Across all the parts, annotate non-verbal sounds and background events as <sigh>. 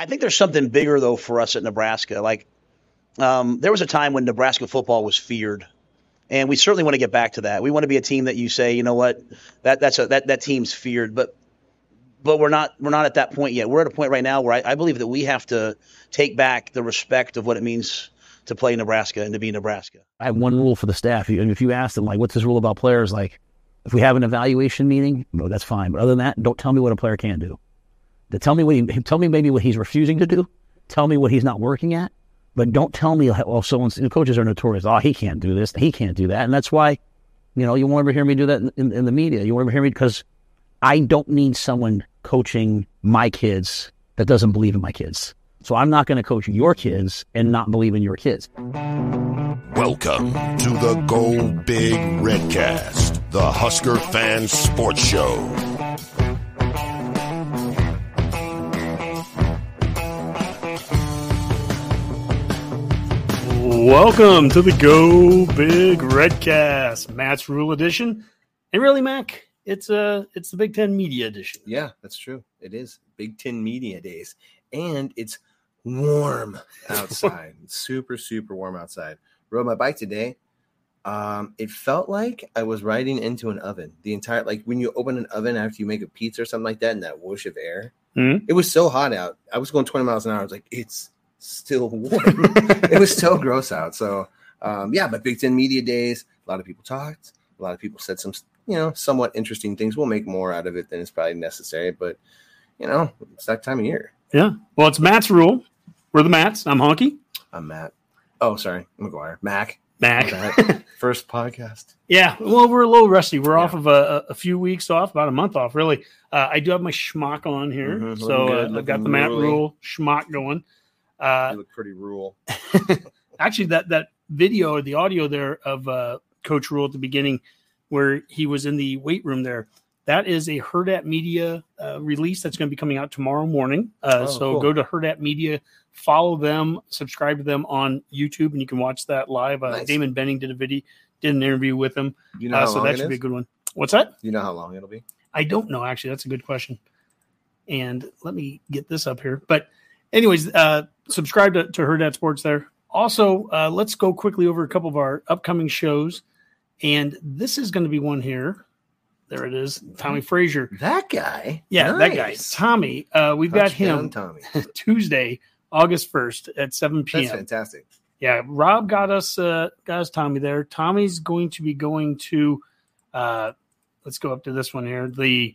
I think there's something bigger though for us at Nebraska. Like um, there was a time when Nebraska football was feared, and we certainly want to get back to that. We want to be a team that you say, you know what, that that's a, that that team's feared, but but we're not we're not at that point yet. We're at a point right now where I, I believe that we have to take back the respect of what it means to play Nebraska and to be Nebraska. I have one rule for the staff. And if you ask them, like, what's this rule about players? Like, if we have an evaluation meeting, no, that's fine. But other than that, don't tell me what a player can do. Tell me what he, tell me maybe what he's refusing to do. Tell me what he's not working at. But don't tell me, oh, well, so the coaches are notorious. Oh, he can't do this. He can't do that. And that's why, you know, you won't ever hear me do that in, in, in the media. You won't ever hear me because I don't need someone coaching my kids that doesn't believe in my kids. So I'm not going to coach your kids and not believe in your kids. Welcome to the Go Big Redcast, the Husker Fan Sports Show. Welcome to the Go Big Redcast, Matt's Rule Edition. And really, Mac, it's uh it's the Big Ten Media Edition. Yeah, that's true. It is Big Ten Media Days, and it's warm <laughs> outside. super, super warm outside. Rode my bike today. Um, it felt like I was riding into an oven. The entire like when you open an oven after you make a pizza or something like that, and that whoosh of air. Mhm. It was so hot out. I was going 20 miles an hour. I was like, it's still <laughs> warm. it was so gross out. So um, yeah, but Big Ten Media Days. A lot of people talked. A lot of people said some, you know, somewhat interesting things. We'll make more out of it than is probably necessary, but you know, it's that time of year. Yeah. Well, it's Matt's rule. We're the Matts. I'm Honky. I'm Matt. Oh, sorry, McGuire. Mac. Mac. <laughs> First podcast. yeah. Well, we're a little rusty. We're Yeah. off of a, a few weeks off, about a month off, really. Uh, I do have my schmuck on here. Mhm, so good, uh, I've got the Matt. Rhule schmuck going. Uh, You look pretty rule. <laughs> actually that that video or the audio there of uh, Coach Rhule at the beginning, where he was in the weight room there. That is a Hurrdat Media uh, release that's going to be coming out tomorrow morning. Uh, Oh, so cool. go to Hurrdat Media, follow them, subscribe to them on YouTube, and you can watch that live. Uh, Nice. Damon Benning did a video, did an interview with him, You know uh, how so long that should be a good one. What's that? You know how long it'll be? I don't know actually. That's a good question. And let me get this up here. But anyways, uh subscribe to, to Hurrdat Sports there. Also, uh let's go quickly over a couple of our upcoming shows. And this is going to be one here. There it is. Tommie Frazier. That guy. Yeah, that guy. Tommy. Uh we've got him Tommy. <laughs> Tuesday, August 1st at 7 That's p.m. fantastic. Yeah, Rob got us uh got us Tommy there. Tommy's going to be going to uh let's go up to this one here. The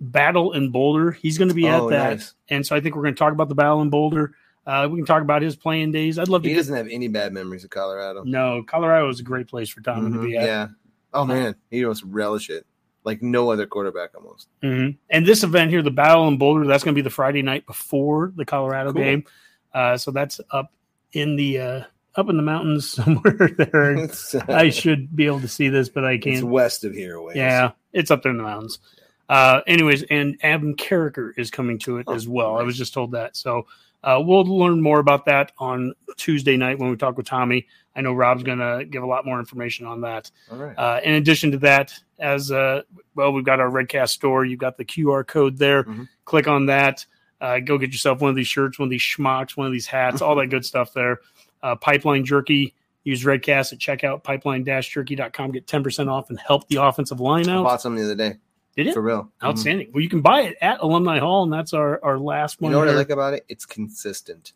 battle in Boulder. He's going to be Oh, at that. nice. And so I think we're going to talk about the battle in Boulder. Uh we can talk about his playing days. I'd love to He get doesn't have any bad memories of Colorado. No, Colorado is a great place for Tommy to Mhm, be at. Yeah. Oh man, he must relish it like no other quarterback almost. Mhm. And this event here, the Battle in Boulder, that's going to be the Friday night before the Colorado Cool. game. Uh, so that's up in the uh, up in the mountains <laughs> somewhere there. <laughs> uh, I should be able to see this, but I can't. west of here. Ways. Yeah, it's up there in the mountains. Uh, anyways, and Adam Carriker is coming to it Oh, as well. I was just told that. So uh, we'll learn more about that on Tuesday night when we talk with Tommy. I know Rob's going to give a lot more information on that. All right. Uh, in addition to that, as uh, well, we've got our Redcast store. You've got the QR code there. Mhm. Click on that. Uh, go get yourself one of these shirts, one of these schmucks, one of these hats, all that good stuff there. Uh, Pipeline Jerky. Use Redcast at checkout, pipeline-jerky.com. Get 10% off and help the offensive line I out. bought some the other day. Did it? For real. Mhm. Outstanding. Well, you can buy it at Alumni Hall, and that's our, our last one. You know what I like about it? It's consistent.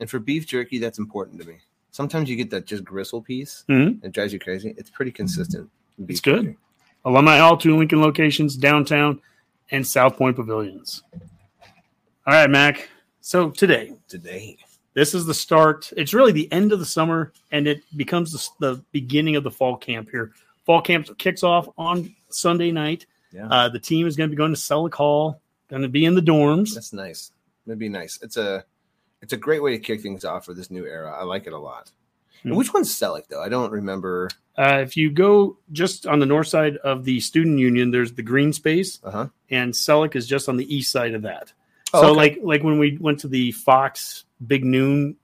And for beef jerky, that's important to me. Sometimes you get that just gristle piece. Mhm. It drives you crazy. It's pretty consistent. It's good. jerky. Alumni Hall, two Lincoln locations, downtown and Southpointe Pavilions. All right, Mac. So today, Today. this is the start. It's really the end of the summer, and it becomes the, the beginning of the fall camp here. Fall camp kicks off on Sunday night. Yeah. Uh, the team is going to be going to Selleck Hall, going to be in the dorms. That's nice. It'd be nice. It's a it's a great way to kick things off for this new era. I like it a lot. Hmm. which one's Selleck though? I don't remember. Uh, if you go just on the north side of the student union, there's the green space, Uh huh. and Selleck is just on the east side of that. Oh, so, okay. like like when we went to the Fox Big Noon,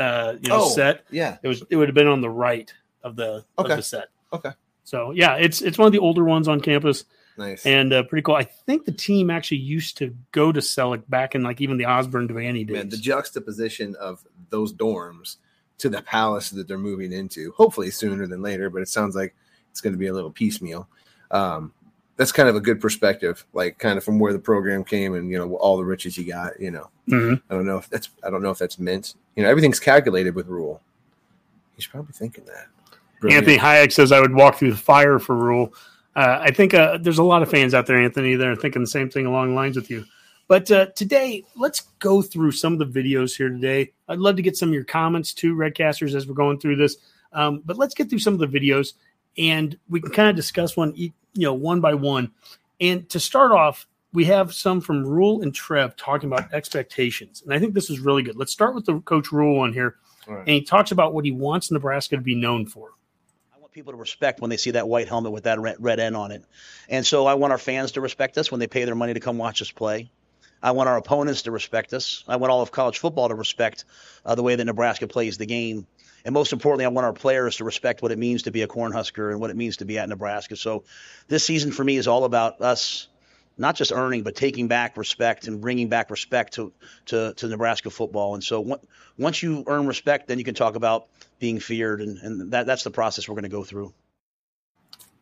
uh, you know, Oh. set, Yeah. it was it would have been on the right of the Okay. of the set. Okay. So yeah, it's it's one of the older ones on campus. Nice. and uh, pretty cool. I think the team actually used to go to Selleck back in like even the Osborne Devaney days. Man, the juxtaposition of those dorms to the palace that they're moving into, hopefully sooner than later, but it sounds like it's going to be a little piecemeal. Um, that's kind of a good perspective, like kind of from where the program came and you know all the riches you got. You know, Mhm. I don't know if that's I don't know if that's meant. You know, everything's calculated with Rhule. He's probably thinking that. Brilliant. Anthony Hayek says I would walk through the fire for Rhule. Uh, I think uh, there's a lot of fans out there, Anthony, that are thinking the same thing along the lines with you. But uh, today, let's go through some of the videos here today. I'd love to get some of your comments too, Redcasters, as we're going through this. Um, but let's get through some of the videos, and we can kind of discuss one, you know, one by one. And to start off, we have some from Rhule and Trev talking about expectations, and I think this is really good. Let's start with the Coach Rhule one here, right. and he talks about what he wants Nebraska to be known for. People to respect when they see that white helmet with that red, N on it. And so I want our fans to respect us when they pay their money to come watch us play. I want our opponents to respect us. I want all of college football to respect uh, the way that Nebraska plays the game. And most importantly, I want our players to respect what it means to be a Cornhusker and what it means to be at Nebraska. So this season for me is all about us not just earning, but taking back respect and bringing back respect to, to, to Nebraska football. And so on- once you earn respect, then you can talk about being feared. And, and that, that's the process we're going to go through.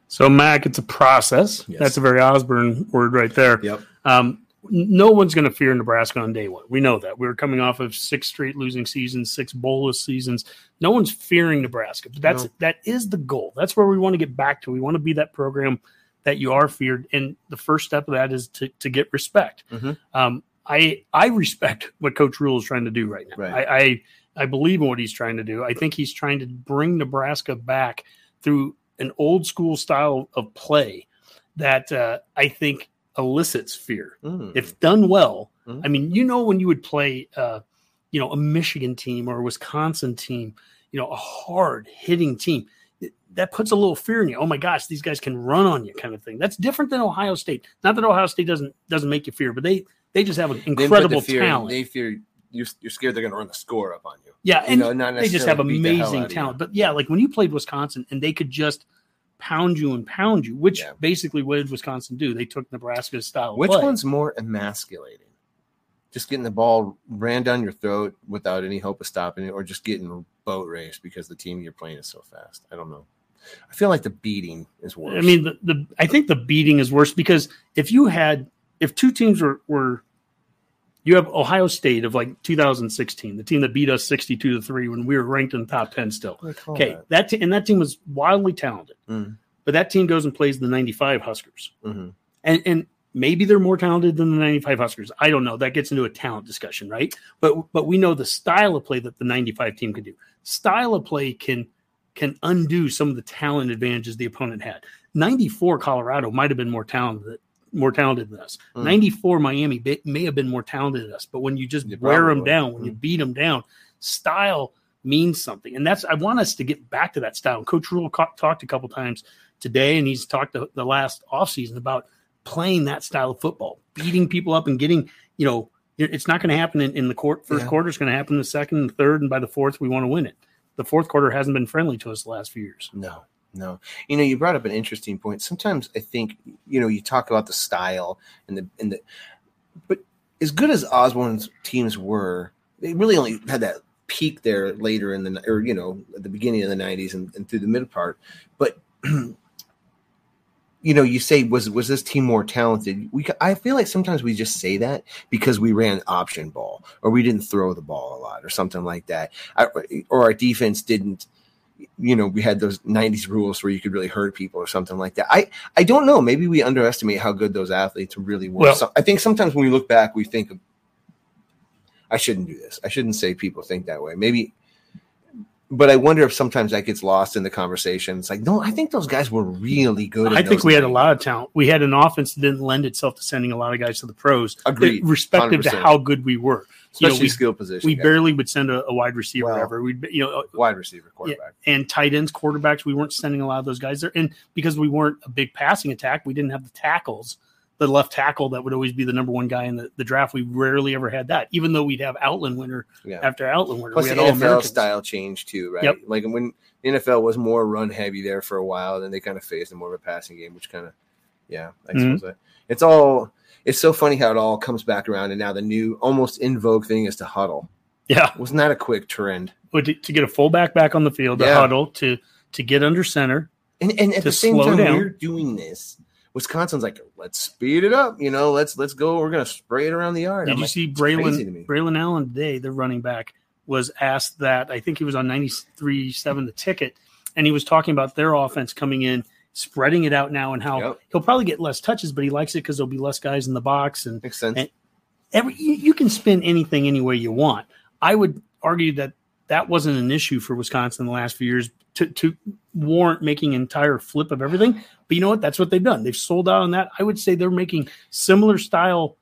So, Mac, it's a process. Yes. That's a very Osborne word right there. Yep. Um, no one's going to fear Nebraska on day one. We know that. We were coming off of six straight losing seasons, six bowlless seasons. No one's fearing Nebraska, but that's No. that is the goal. That's where we want to get back to. We want to be that program that you are feared, and the first step of that is to to get respect. Mhm. Um, I I respect what Coach Rhule is trying to do right now. Right. I, I I believe in what he's trying to do. I think he's trying to bring Nebraska back through an old school style of play that uh, I think elicits fear. Mm. If done well, Mhm. I mean, you know, when you would play, uh, you know, a Michigan team or a Wisconsin team, you know, a hard hitting team, that puts a little fear in you. Oh my gosh, these guys can run on you, kind of thing. That's different than Ohio State. Not that Ohio State doesn't doesn't make you fear, but they they just have an They the incredible fear- talent. They fear you're, you're scared they're going to run the score up on you. Yeah, You and know, they just have necessarily beat the hell amazing out of you. talent. But yeah, like when you played Wisconsin and they could just pound you and pound you, which Yeah. basically what did Wisconsin do? They took Nebraska's style. Which play. one's more emasculating? Just getting the ball ran down your throat without any hope of stopping it, or just getting boat raced because the team you're playing is so fast? I don't know. I feel like the beating is worse. I mean, the, the I think the beating is worse because if you had if two teams were were you have Ohio State of like 2016, the team that beat us 62 to three when we were ranked in the top 10 still. What do they call Okay, that? that te- and that team was wildly talented, Mm. but that team goes and plays the 95 Huskers. Mhm. and and maybe they're more talented than the 95 Huskers. I don't know. That gets into a talent discussion, right? But but we know the style of play that the 95 team can do. Style of play can can undo some of the talent advantages the opponent had. 94 Colorado might have been more talented more talented than us. Mm. 94 Miami may have been more talented than us, but when you just You wear them down, when you Mm. beat them down, style means something. And that's I want us to get back to that style. Coach Rhule co- talked a couple times today and he's talked the, the last offseason about playing that style of football, beating people up and getting, you know, it's not going to happen in, in the court. First Yeah. quarter is going to happen in the second and third, and by the fourth, we want to win it. The fourth quarter hasn't been friendly to us the last few years. No, no. You know, you brought up an interesting point. Sometimes I think, you know, you talk about the style and the and the but as good as Osborne's teams were, they really only had that peak there later in the or you know, at the beginning of the nineties and, and through the mid part. But <clears throat> you know, you say was was this team more talented? We I feel like sometimes we just say that because we ran option ball or we didn't throw the ball a lot or something like that, I, or our defense didn't you know we had those 90s rules where you could really hurt people or something like that. I i don't know. Maybe we underestimate how good those athletes really were. Well- so, i think sometimes when we look back we think i shouldn't do this. I shouldn't say people think that way. Maybe but i wonder if sometimes that gets lost in the conversation it's like no i think those guys were really good I think we had a lot of talent. We had an offense that didn't lend itself to sending a lot of guys to the pros, Agreed. respective to 100%. how good we were. You know, we, skill position we guys. barely would send a, a wide receiver Well- ever. We'd, you know, uh, wide receiver quarterback and tight ends, quarterbacks, we weren't sending a lot of those guys there. And because we weren't a big passing attack, we didn't have the tackles, the left tackle that would always be the number one guy in the, the draft. We rarely ever had that, even though we'd have Outland winner yeah after Outland winner. Plus we the had all NFL Americans. style change too, right? Yep. Like when the NFL was more run heavy there for a while, then they kind of phased in more of a passing game, which kind of Yeah, I Mhm. suppose that. It's all. It's so funny how it all comes back around, and now the new, almost in vogue thing is to huddle. Yeah, Wasn't that a quick trend? But to, to get a fullback back on the field, to Yeah. huddle, to to get under center. And and at the same time, down. we're doing this. Wisconsin's like, let's speed it up. You know, let's let's go. We're gonna spray it around the yard. Did I'm you like, see it's crazy to me. Braylon Braylon Allen today, the running back, was asked that I think he was on 93.7 the ticket, and he was talking about their offense coming in, spreading it out now, and how Yep. he'll probably get less touches, but he likes it because there'll be less guys in the box, and Makes sense. and- every you, you can spin anything any way you want. I would argue that that wasn't an issue for Wisconsin in the last few years to, to warrant making an entire flip of everything. But you know what? That's what they've done. They've sold out on that. I would say they're making similar style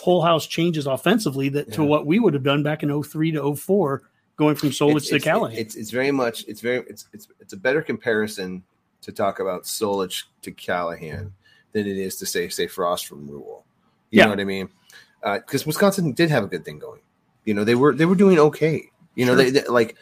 whole house changes offensively that to what we would have done back in 03 to 04, going from Solich it's, to it's, Callahan. it's it's very much it's very it's it's it's a better comparison to talk about Solich to Callahan than it is to say say Frost from Rhule. You Yeah. know what I mean? Uh, because Wisconsin did have a good thing going. You know they were they were doing okay. You know they, they like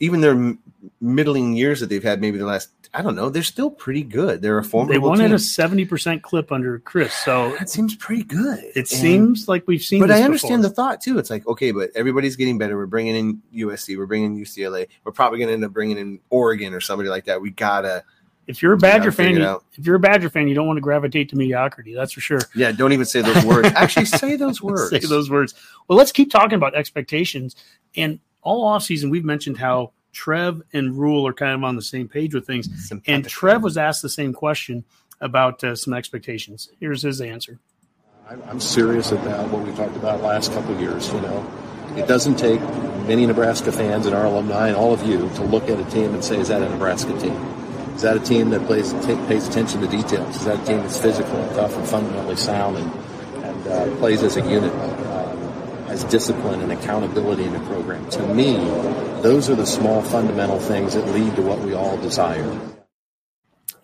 even their middling years that they've had maybe the last I don't know they're still pretty good. They're a formidable. they won team. at a 70% clip under Chryst. So that seems pretty good. it And- seems like we've seen but I understand before. the thought too. It's like, okay, but everybody's getting better. We're bringing in USC. We're bringing in UCLA. We're probably going to end up bringing in Oregon or somebody like that. We gotta, If you're a Badger fan, you, if you're a Badger fan, you don't want to gravitate to mediocrity. That's for sure. yeah. Don't even say those words. Actually, say those <laughs> words. Say those words. Well, let's keep talking about expectations. And all offseason, we've mentioned how Trev and Rhule are kind of on the same page with things. And Trev was asked the same question about uh, some expectations. Here's his answer. I'm I'm serious about what we talked about last couple of years. You know, it doesn't take many Nebraska fans and our alumni and all of you to look at a team and say, "Is that a Nebraska team? Is that a team that plays ta pays attention to details? Is that a team that's physical and tough and fundamentally sound and, and uh, plays as a unit, has discipline and accountability in the program?" To me, those are the small fundamental things that lead to what we all desire.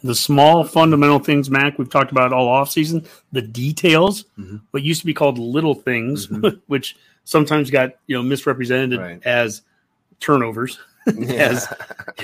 The small fundamental things, Mac, we've talked about all offseason, the details, Mhm. what used to be called little things, Mhm. <laughs> which sometimes got you know misrepresented Right. as turnovers, <laughs> as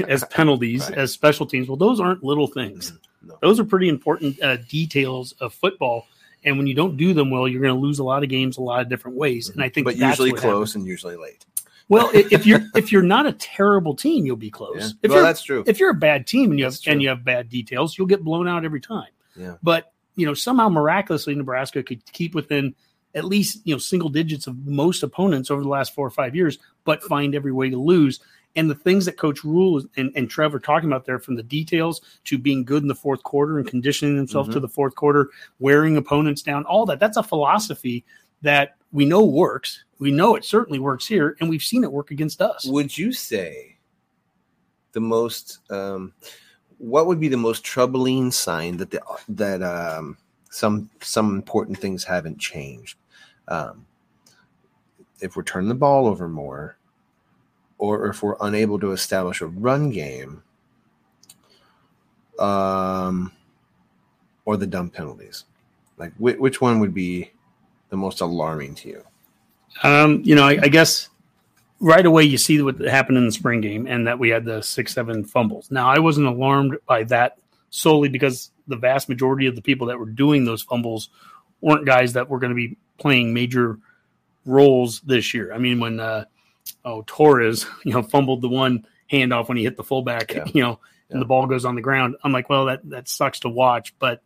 as penalties, Right. as special teams. Well, those aren't little things. No. Those are pretty important uh, details of football. And when you don't do them well, you're going to lose a lot of games a lot of different ways. And I think, but that's usually close happens. and usually late. Well, if you're <laughs> if you're not a terrible team, you'll be close. Yeah. If well, you're that's true. if you're a bad team and you have and you have bad details, you'll get blown out every time. Yeah. But you know, somehow miraculously Nebraska could keep within at least you know single digits of most opponents over the last four or five years, but find every way to lose. And the things that Coach Rhule and, and Trevor are talking about there, from the details to being good in the fourth quarter and conditioning themselves Mm-hmm. to the fourth quarter, wearing opponents down, all that. That's a philosophy that we know works. We know it certainly works here, and we've seen it work against us. Would you say the most um, what would be the most troubling sign that the that um, some some important things haven't changed? Um, if we're turning the ball over more, or if we're unable to establish a run game, um, or the dumb penalties, like which, which one would be the most alarming to you? Um, you know, I, I guess right away you see what happened in the spring game and that we had the six, seven fumbles. Now, I wasn't alarmed by that solely because the vast majority of the people that were doing those fumbles weren't guys that were going to be playing major roles this year. I mean, when uh, oh Torres, <laughs> you know, fumbled the one handoff when he hit the fullback, Yeah. <laughs> you know, and Yeah. the ball goes on the ground. I'm like, well, that that sucks to watch, but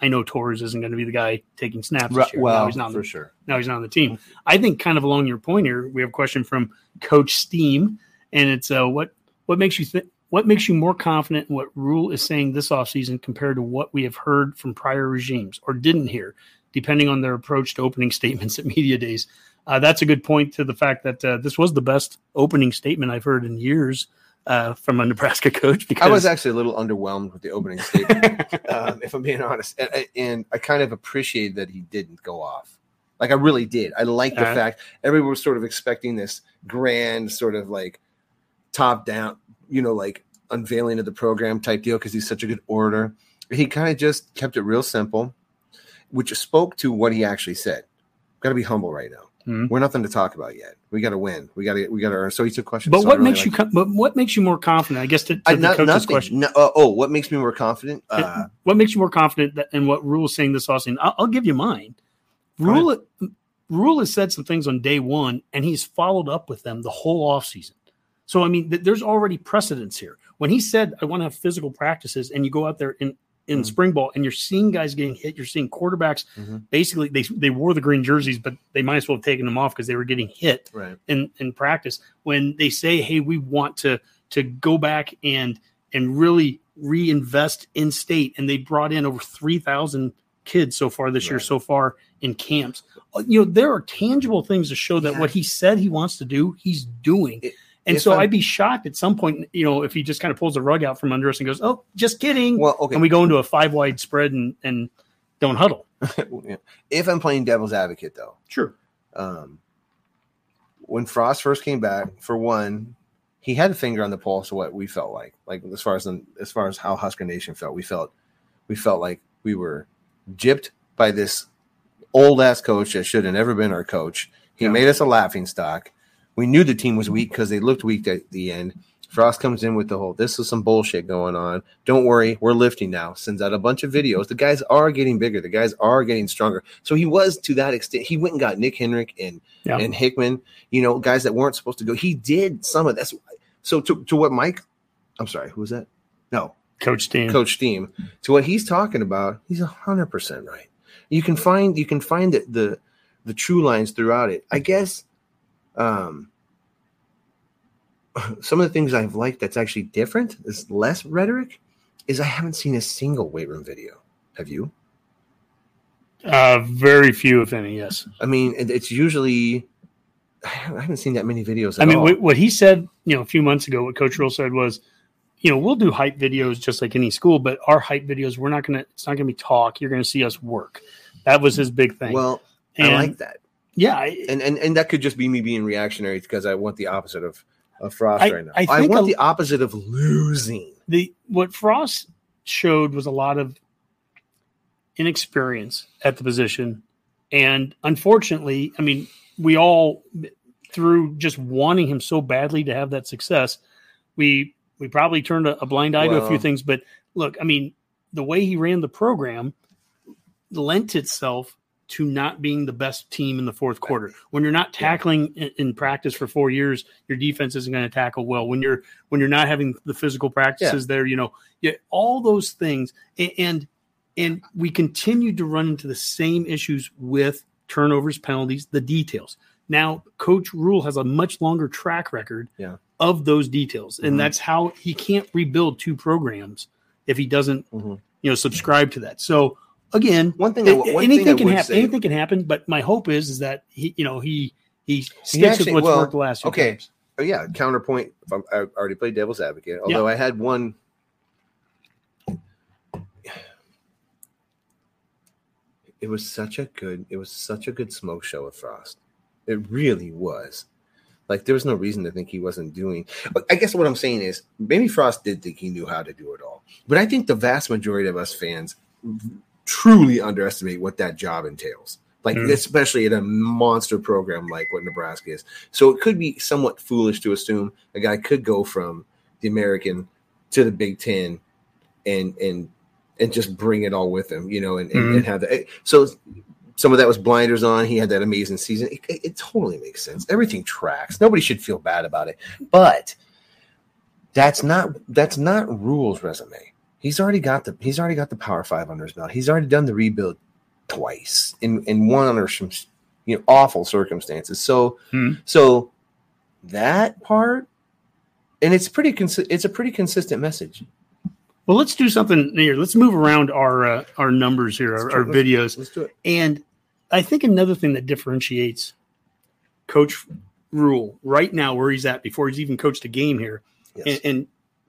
I know Torres isn't going to be the guy taking snaps this year. now he's not on the for sure. now he's not on the team. I think kind of along your point here, we have a question from Coach Steam, and it's uh, what what makes you think what makes you more confident in what Rhule is saying this offseason compared to what we have heard from prior regimes or didn't hear, depending on their approach to opening <laughs> statements at media days. Uh, that's a good point to the fact that uh, this was the best opening statement I've heard in years uh, from a Nebraska <laughs> coach. Because I was actually a little underwhelmed with the opening statement, <laughs> um, if I'm being honest, and, and I kind of appreciated that he didn't go off. Like I really did. I like the Uh-huh. fact everyone was sort of expecting this grand, sort of like top down, you know, like unveiling of the program type deal because he's such a good orator. He kind of just kept it real simple, which spoke to what he actually said. Got to be humble right now. Mhm. We're nothing to talk about yet. We got to win. We got to we got to earn. So he took questions. But So what really makes you? like- Com- but what makes you more confident? I guess to, to I, the not, coach's nothing. question. No, uh, oh, what makes me more confident? Uh, what makes you more confident that, in what Rhule is saying this offseason? I'll, I'll give you mine. Rhule Rhule has said some things on day one, and he's followed up with them the whole offseason. So I mean, th- there's already precedence here. When he said, "I want to have physical practices," and you go out there in in Mhm. spring ball, and you're seeing guys getting hit, you're seeing quarterbacks Mhm. basically they they wore the green jerseys, but they might as well have taken them off because they were getting hit right. in in practice when they say hey we want to to go back and and really reinvest in state and they brought in over 3000 kids so far this year so far in camps Uh, you know there are tangible things to show that Yeah. what he said he wants to do he's doing It- and if so I'm- I'd be shocked at some point, you know, if he just kind of pulls the rug out from under us and goes, "Oh, just kidding," Well, okay. and we go into a five wide spread and and don't huddle. <laughs> If I'm playing devil's advocate, though, Sure, um, when Frost first came back, for one, he had a finger on the pulse of what we felt like. Like as far as the, as far as how Husker Nation felt, we felt we felt like we were gypped by this old ass coach that should have never been our coach. He Yeah. made us a laughing stock. We knew the team was weak because they looked weak at the end. Frost comes in with the whole this is some bullshit going on. Don't worry, we're lifting now. Sends out a bunch of videos. The guys are getting bigger. The guys are getting stronger. So he was to that extent. He went and got Nick Henrich and yeah, and Hickman, you know, guys that weren't supposed to go. He did some of that's so to, to what Mike, I'm sorry, who was that? No, Coach Dean. Coach Steam. To what he's talking about, he's hundred percent right. You can find you can find the, the the true lines throughout it. I guess um some of the things I've liked that's actually different, is less rhetoric, is I haven't seen a single weight room video. Have you? Uh, very few, if any. Yes. I mean, it's usually I haven't seen that many videos. At I mean, all. what, what he said, you know, a few months ago, what Coach Rhule said was, you know, we'll do hype videos just like any school, but our hype videos, we're not gonna. It's not gonna be talk. You're gonna see us work. That was his big thing. well, and I like that. Yeah, I- and and and that could just be me being reactionary because I want the opposite of of Frost I- right now. I I, want a- the opposite of losing. the what Frost showed was a lot of inexperience at the position, and unfortunately, I mean, we all through just wanting him so badly to have that success, we we probably turned a, a blind eye to a few things. But look, I mean, the way he ran the program lent itself to not being the best team in the fourth quarter. When you're not tackling in, in practice for four years, your defense isn't going to tackle well. When you're when you're not having the physical practices there, you know, yeah, all those things, A- and and we continued to run into the same issues with turnovers, penalties, the details. Now, Coach Rhule has a much longer track record Yeah. of those details, and Mhm. that's how he can't rebuild two programs if he doesn't, Mhm. you know, subscribe to that. So again, One thing, I, one thing anything can happen. say- Anything can happen. But my hope is is that he, you know, he he sticks actually- with what's well, worked the last few okay. times. Oh yeah, counterpoint. If I'm, I already played devil's advocate, although I had one. It was such a good. It was such a good smoke show with Frost. It really was. Like there was no reason to think he wasn't doing. But I guess what I'm saying is maybe Frost did think he knew how to do it all, but I think the vast majority of us fans truly underestimate what that job entails. Like Mm. especially in a monster program like what Nebraska is. So it could be somewhat foolish to assume a guy could go from the American to the Big Ten and and and just bring it all with him, you know, and, and, Mhm. and have that. So some of that was blinders on. He had that amazing season. It, it, it totally makes sense. Everything tracks. Nobody should feel bad about it. But that's not that's not Rhule's resume. He's already got the he's already got the Power Five under his belt. He's already done the rebuild twice in in one under some you know awful circumstances. So Hmm. so that part and it's pretty consi- it's a pretty consistent message. Well, let's do something here. Let's move around our uh, our numbers here, our, our let's- videos, Let's do it. and I think another thing that differentiates Coach Rhule right now, where he's at before he's even coached a game here, Yes. and, and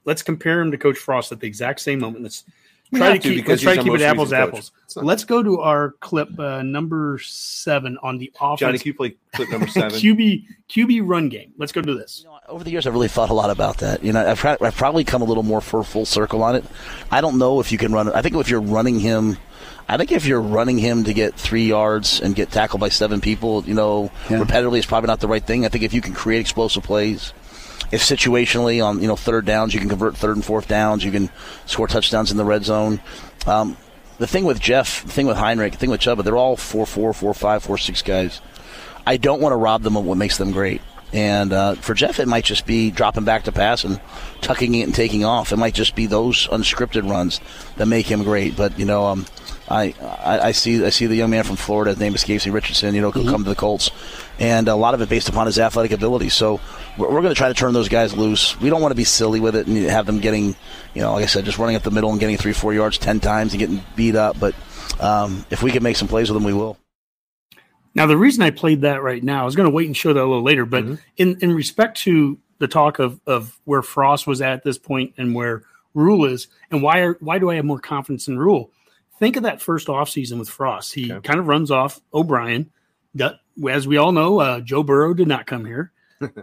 let's compare him to Coach Frost at the exact same moment. Let's We try to have to keep let's try to keep it apples to recent coach. apples. Not- Let's go to our clip uh, number seven on the Johnny, offense. can you play clip number <laughs> seven? QB QB run game. Let's go to this. You know, over the years, I've really thought a lot about that. You know, I've, pro- I've probably come a little more for full circle on it. I don't know if you can run. I think if you're running him I think if you're running him to get three yards and get tackled by seven people, you know, Yeah. repetitively is probably not the right thing. I think if you can create explosive plays, if situationally on you know third downs you can convert third and fourth downs, you can score touchdowns in the red zone. Um, the thing with Jeff, the thing with Heinrich, the thing with Chubba, they're all four four, four five, four six guys. I don't want to rob them of what makes them great. And uh, for Jeff, it might just be dropping back to pass and tucking it and taking off. It might just be those unscripted runs that make him great. But you know, um, I, I I see I see the young man from Florida. His name is Casey Richardson. You know, could come to the Colts, and a lot of it based upon his athletic ability. So we're, we're going to try to turn those guys loose. We don't want to be silly with it and have them getting, you know, like I said, just running up the middle and getting three four yards ten times and getting beat up. But um, if we can make some plays with them, we will. Now, the reason I played that right now, I was going to wait and show that a little later, but in, in respect to the talk of, of where Frost was at this point and where Rhule is, and why are, why do I have more confidence in Rhule? Think of that first offseason with Frost. He Okay. kind of runs off O'Brien. As we all know, uh, Joe Burrow did not come here.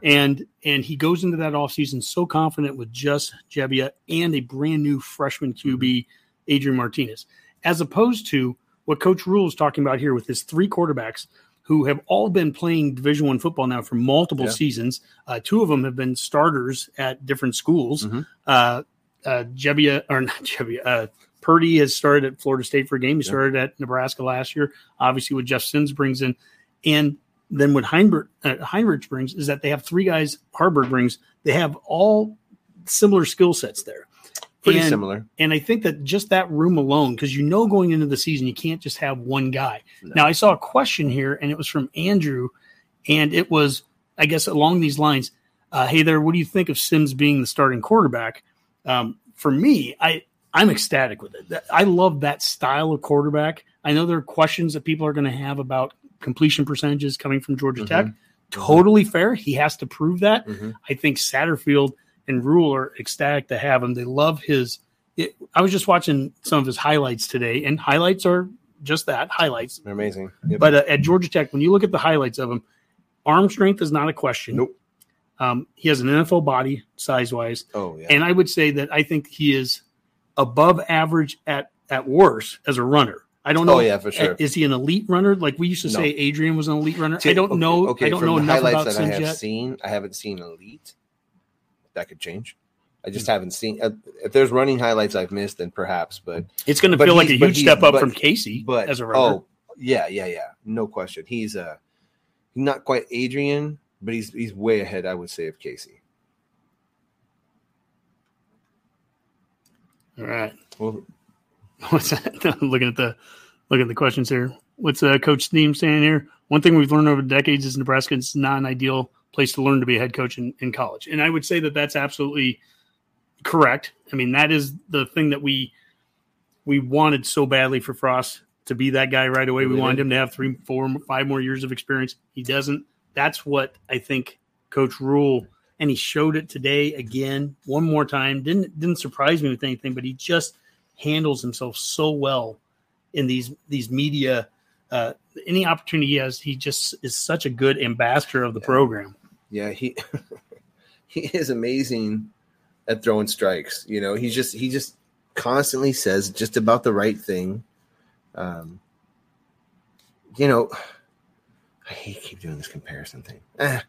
And and he goes into that offseason so confident with just Gebbia and a brand new freshman QB, Adrian Martinez, as opposed to what Coach Rhule is talking about here with his three quarterbacks who have all been playing Division One football now for multiple Yeah. seasons. Uh, two of them have been starters at different schools. Mhm. Uh, uh, Gebbia or not Gebbia, uh, Purdy has started at Florida State for a game. He Yeah. started at Nebraska last year. Obviously, what Jeff Sims brings in, and then what Heinrich, uh, Heinrich brings is that they have three guys. Haarberg brings. They have all similar skill sets there. Pretty And- similar. and I think that just that room alone, because you know going into the season, you can't just have one guy. Now, I saw a question here, and it was from Andrew, and it was, I guess, along these lines. Uh, hey there, what do you think of Sims being the starting quarterback? Um, for me, I I'm ecstatic with it. I love that style of quarterback. I know there are questions that people are going to have about completion percentages coming from Georgia Tech. Totally fair. He has to prove that. Mhm. I think Satterfield and Rhule are ecstatic to have him. They love his. It, I was just watching some of his highlights today, and highlights are just that highlights. They're amazing. Yep. But uh, at Georgia Tech, when you look at the highlights of him, arm strength is not a question. Nope. Um, he has an NFL body size wise, oh yeah. and I would say that I think he is above average at at worst as a runner. I don't know. Oh, yeah, for sure. Is he an elite runner? Like we used to No. say, Adrian was an elite runner. I don't okay, know. Okay, I don't from know the enough highlights about that I have yet. seen. I haven't seen elite. That could change. I just haven't seen. Uh, if there's running highlights I've missed, then perhaps. But It's going to feel like a huge step up but- from Casey but as a runner. oh yeah, yeah, yeah, no question. He's uh not quite Adrian, but he's he's way ahead. I would say of Casey. All right. Well, <laughs> What's that? <laughs> looking at the looking at the questions here. What's uh, Coach Steam saying here? One thing we've learned over the decades is Nebraska is not an ideal place to learn to be a head coach in, in college, and I would say that that's absolutely correct. I mean, that is the thing that we we wanted so badly for Frost to be that guy right away. We wanted him to have three, four, five more years of experience. He doesn't. That's what I think Coach Rhule, and he showed it today again, one more time. Didn't didn't surprise me with anything, but he just handles himself so well in these these media. Uh, any opportunity he has, he just is such a good ambassador of the program. yeah, he <laughs> he is amazing at throwing strikes. You know, he's just he just constantly says just about the right thing. Um, you know, I hate keep doing this comparison thing. Eh,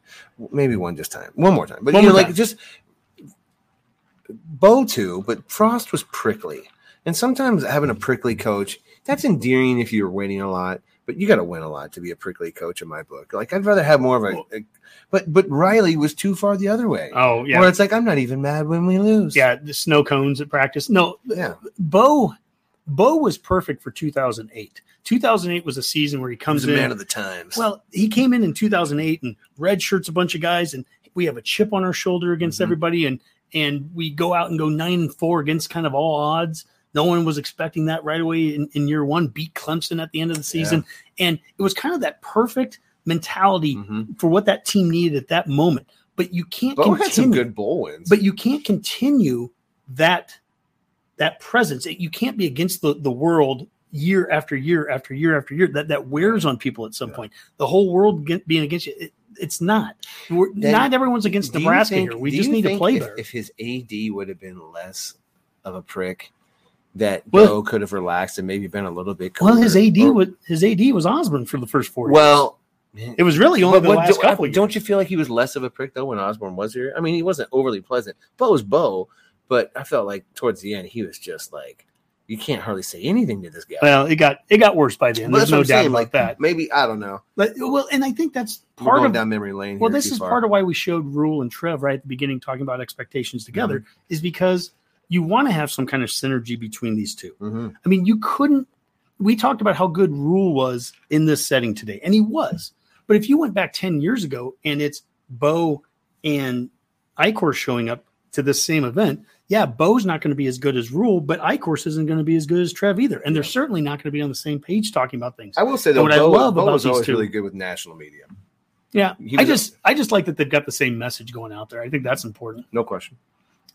maybe one just time, one more time. But One you know, like time. just Bo too. But Frost was prickly, and sometimes having a prickly coach that's endearing if you're winning a lot. But you got to win a lot to be a prickly coach in my book. Like I'd rather have more of a, a but but Riley was too far the other way. Oh yeah, Where it's like I'm not even mad when we lose. yeah. The snow cones at practice. No, yeah. Bo Bo was perfect for 2008. 2008 was a season where he He's comes a in. man of the times. Well, he came in in 2008 and red shirts a bunch of guys, and we have a chip on our shoulder against Mhm. everybody, and and we go out and go nine and four against kind of all odds. No one was expecting that right away in, in year one. Beat Clemson at the end of the season, and it was kind of that perfect mentality Mhm. for what that team needed at that moment. But you can't Bo continue. had some good bowl wins. but you can't continue that that presence. You can't be against the, the world year after year after year after year. That that wears on people at some Yeah. point. The whole world get, being against you, it, it's not. We're, Then not everyone's against Nebraska think- here. We just need to play if, better. If his AD would have been less of a prick, that Well- Bo could have relaxed and maybe been a little bit. Well, his. AD Or- was his AD was Osborne for the first four. years. well. it was really only the what- last do- couple. Years. don't you feel like he was less of a prick though when Osborne was here? I mean, he wasn't overly pleasant. Bo was Bo, but I felt like towards the end he was just like, you can't hardly say anything to this guy. Well, it got it got worse by then. But There's no doubt saying, about like, that. Maybe I don't know. But well, and I think that's We're part going of down memory lane. well, here this is far. part of why we showed Rhule and Trev right at the beginning talking about expectations together Mm-hmm. is because you want to have some kind of synergy between these two. Mhm. I mean, you couldn't. We talked about how good Rhule was in this setting today, and he was. But if you went back ten years ago and it's Bo and Eichorst showing up to this same event, yeah, Bo's not going to be as good as Rhule, but Eichorst isn't going to be as good as Trev either, and they're certainly not going to be on the same page talking about things. I will say though, what I Bo, love Bo about was always two- really good with national media. Yeah, I just I just like that they've got the same message going out there. I think that's important. No question.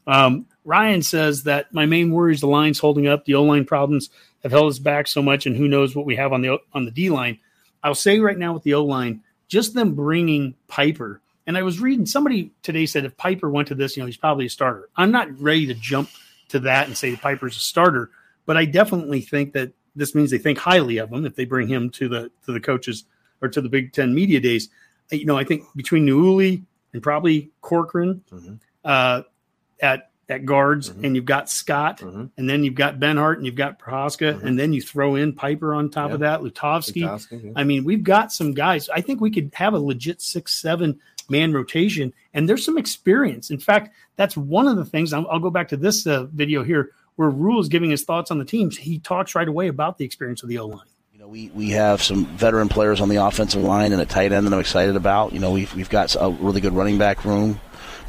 Um, Ryan says that my main worry is the lines holding up. The O line problems have held us back so much, and who knows what we have on the on the D line. I'll say right now with the O line, just them bringing Piper. And I was reading somebody today said if Piper went to this, you know, he's probably a starter. I'm not ready to jump to that and say the Piper's a starter, but I definitely think that this means they think highly of him if they bring him to the to the coaches or to the Big Ten media days. You know, I think between Nouili and probably Corcoran Mhm. uh, at at guards, Mhm. and you've got Scott, Mhm. and then you've got Benhart, and you've got Prochazka, Mhm. and then you throw in Piper on top of that, Lutovsky. Lutovsky, yeah. I mean, we've got some guys. I think we could have a legit six, seven man rotation, and there's some experience. In fact, that's one of the things. I'll, I'll go back to this uh, video here where Rule is giving his thoughts on the teams. He talks right away about the experience of the O line. You know, we, we have some veteran players on the offensive line and a tight end that I'm excited about. You know, we've, we've got a really good running back room.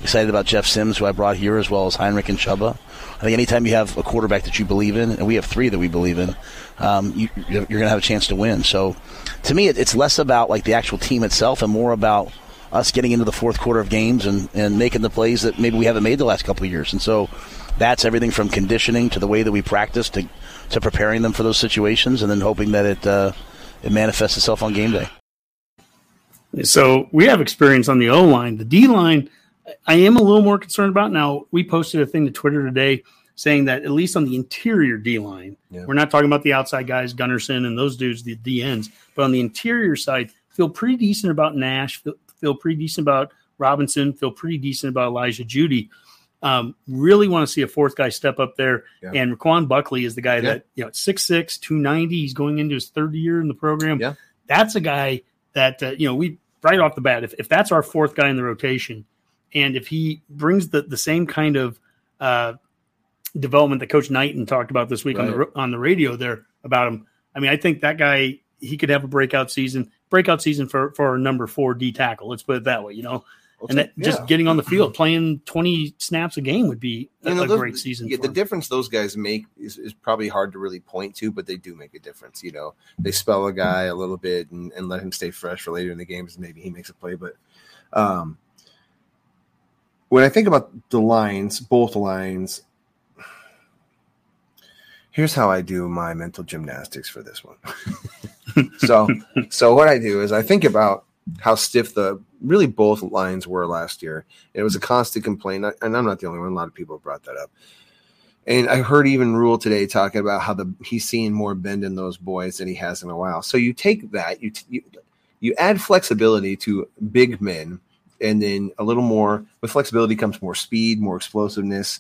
Excited about Jeff Sims, who I brought here, as well as Heinrich and Chubba. I think anytime you have a quarterback that you believe in, and we have three that we believe in, um, you, you're going to have a chance to win. So, to me, it, it's less about like the actual team itself and more about us getting into the fourth quarter of games and, and making the plays that maybe we haven't made the last couple of years. And so, that's everything from conditioning to the way that we practice to to preparing them for those situations, and then hoping that it uh, it manifests itself on game day. So we have experience on the O line. The D line, I am a little more concerned about. Now, we posted a thing to Twitter today saying that at least on the interior D line, Yeah. we're not talking about the outside guys, Gunnerson and those dudes, the D ends, but on the interior side, feel pretty decent about Nash, feel, feel pretty decent about Robinson, feel pretty decent about Elijah Jeudy. Um, really want to see a fourth guy step up there. Yeah. And Ru'Quan Buckley is the guy Yeah. that, you know, 6'6, 290. He's going into his third year in the program. Yeah. That's a guy that, uh, you know, we right off the bat, if, if that's our fourth guy in the rotation, and if he brings the, the same kind of uh, development that Coach Knighton talked about this week on the on the radio there about him, I mean, I think that guy he could have a breakout season, breakout season for for a number four D tackle. Let's put it that way, you know. And that just getting on the field, playing twenty snaps a game would be a, You know, a great season. Yeah, the him. difference those guys make is, is probably hard to really point to, but they do make a difference. You know, they spell a guy a little bit and, and let him stay fresh for later in the games. Maybe he makes a play, but um, when I think about the lines, both lines, here's how I do my mental gymnastics for this one. <laughs> so, so what I do is I think about how stiff the really both lines were last year. It was a constant complaint, and I'm not the only one. A lot of people brought that up. And I heard even Rhule today talking about how the he's seeing more bend in those boys than he has in a while. So you take that, you you, you add flexibility to big men, and then a little more with flexibility comes more speed, more explosiveness,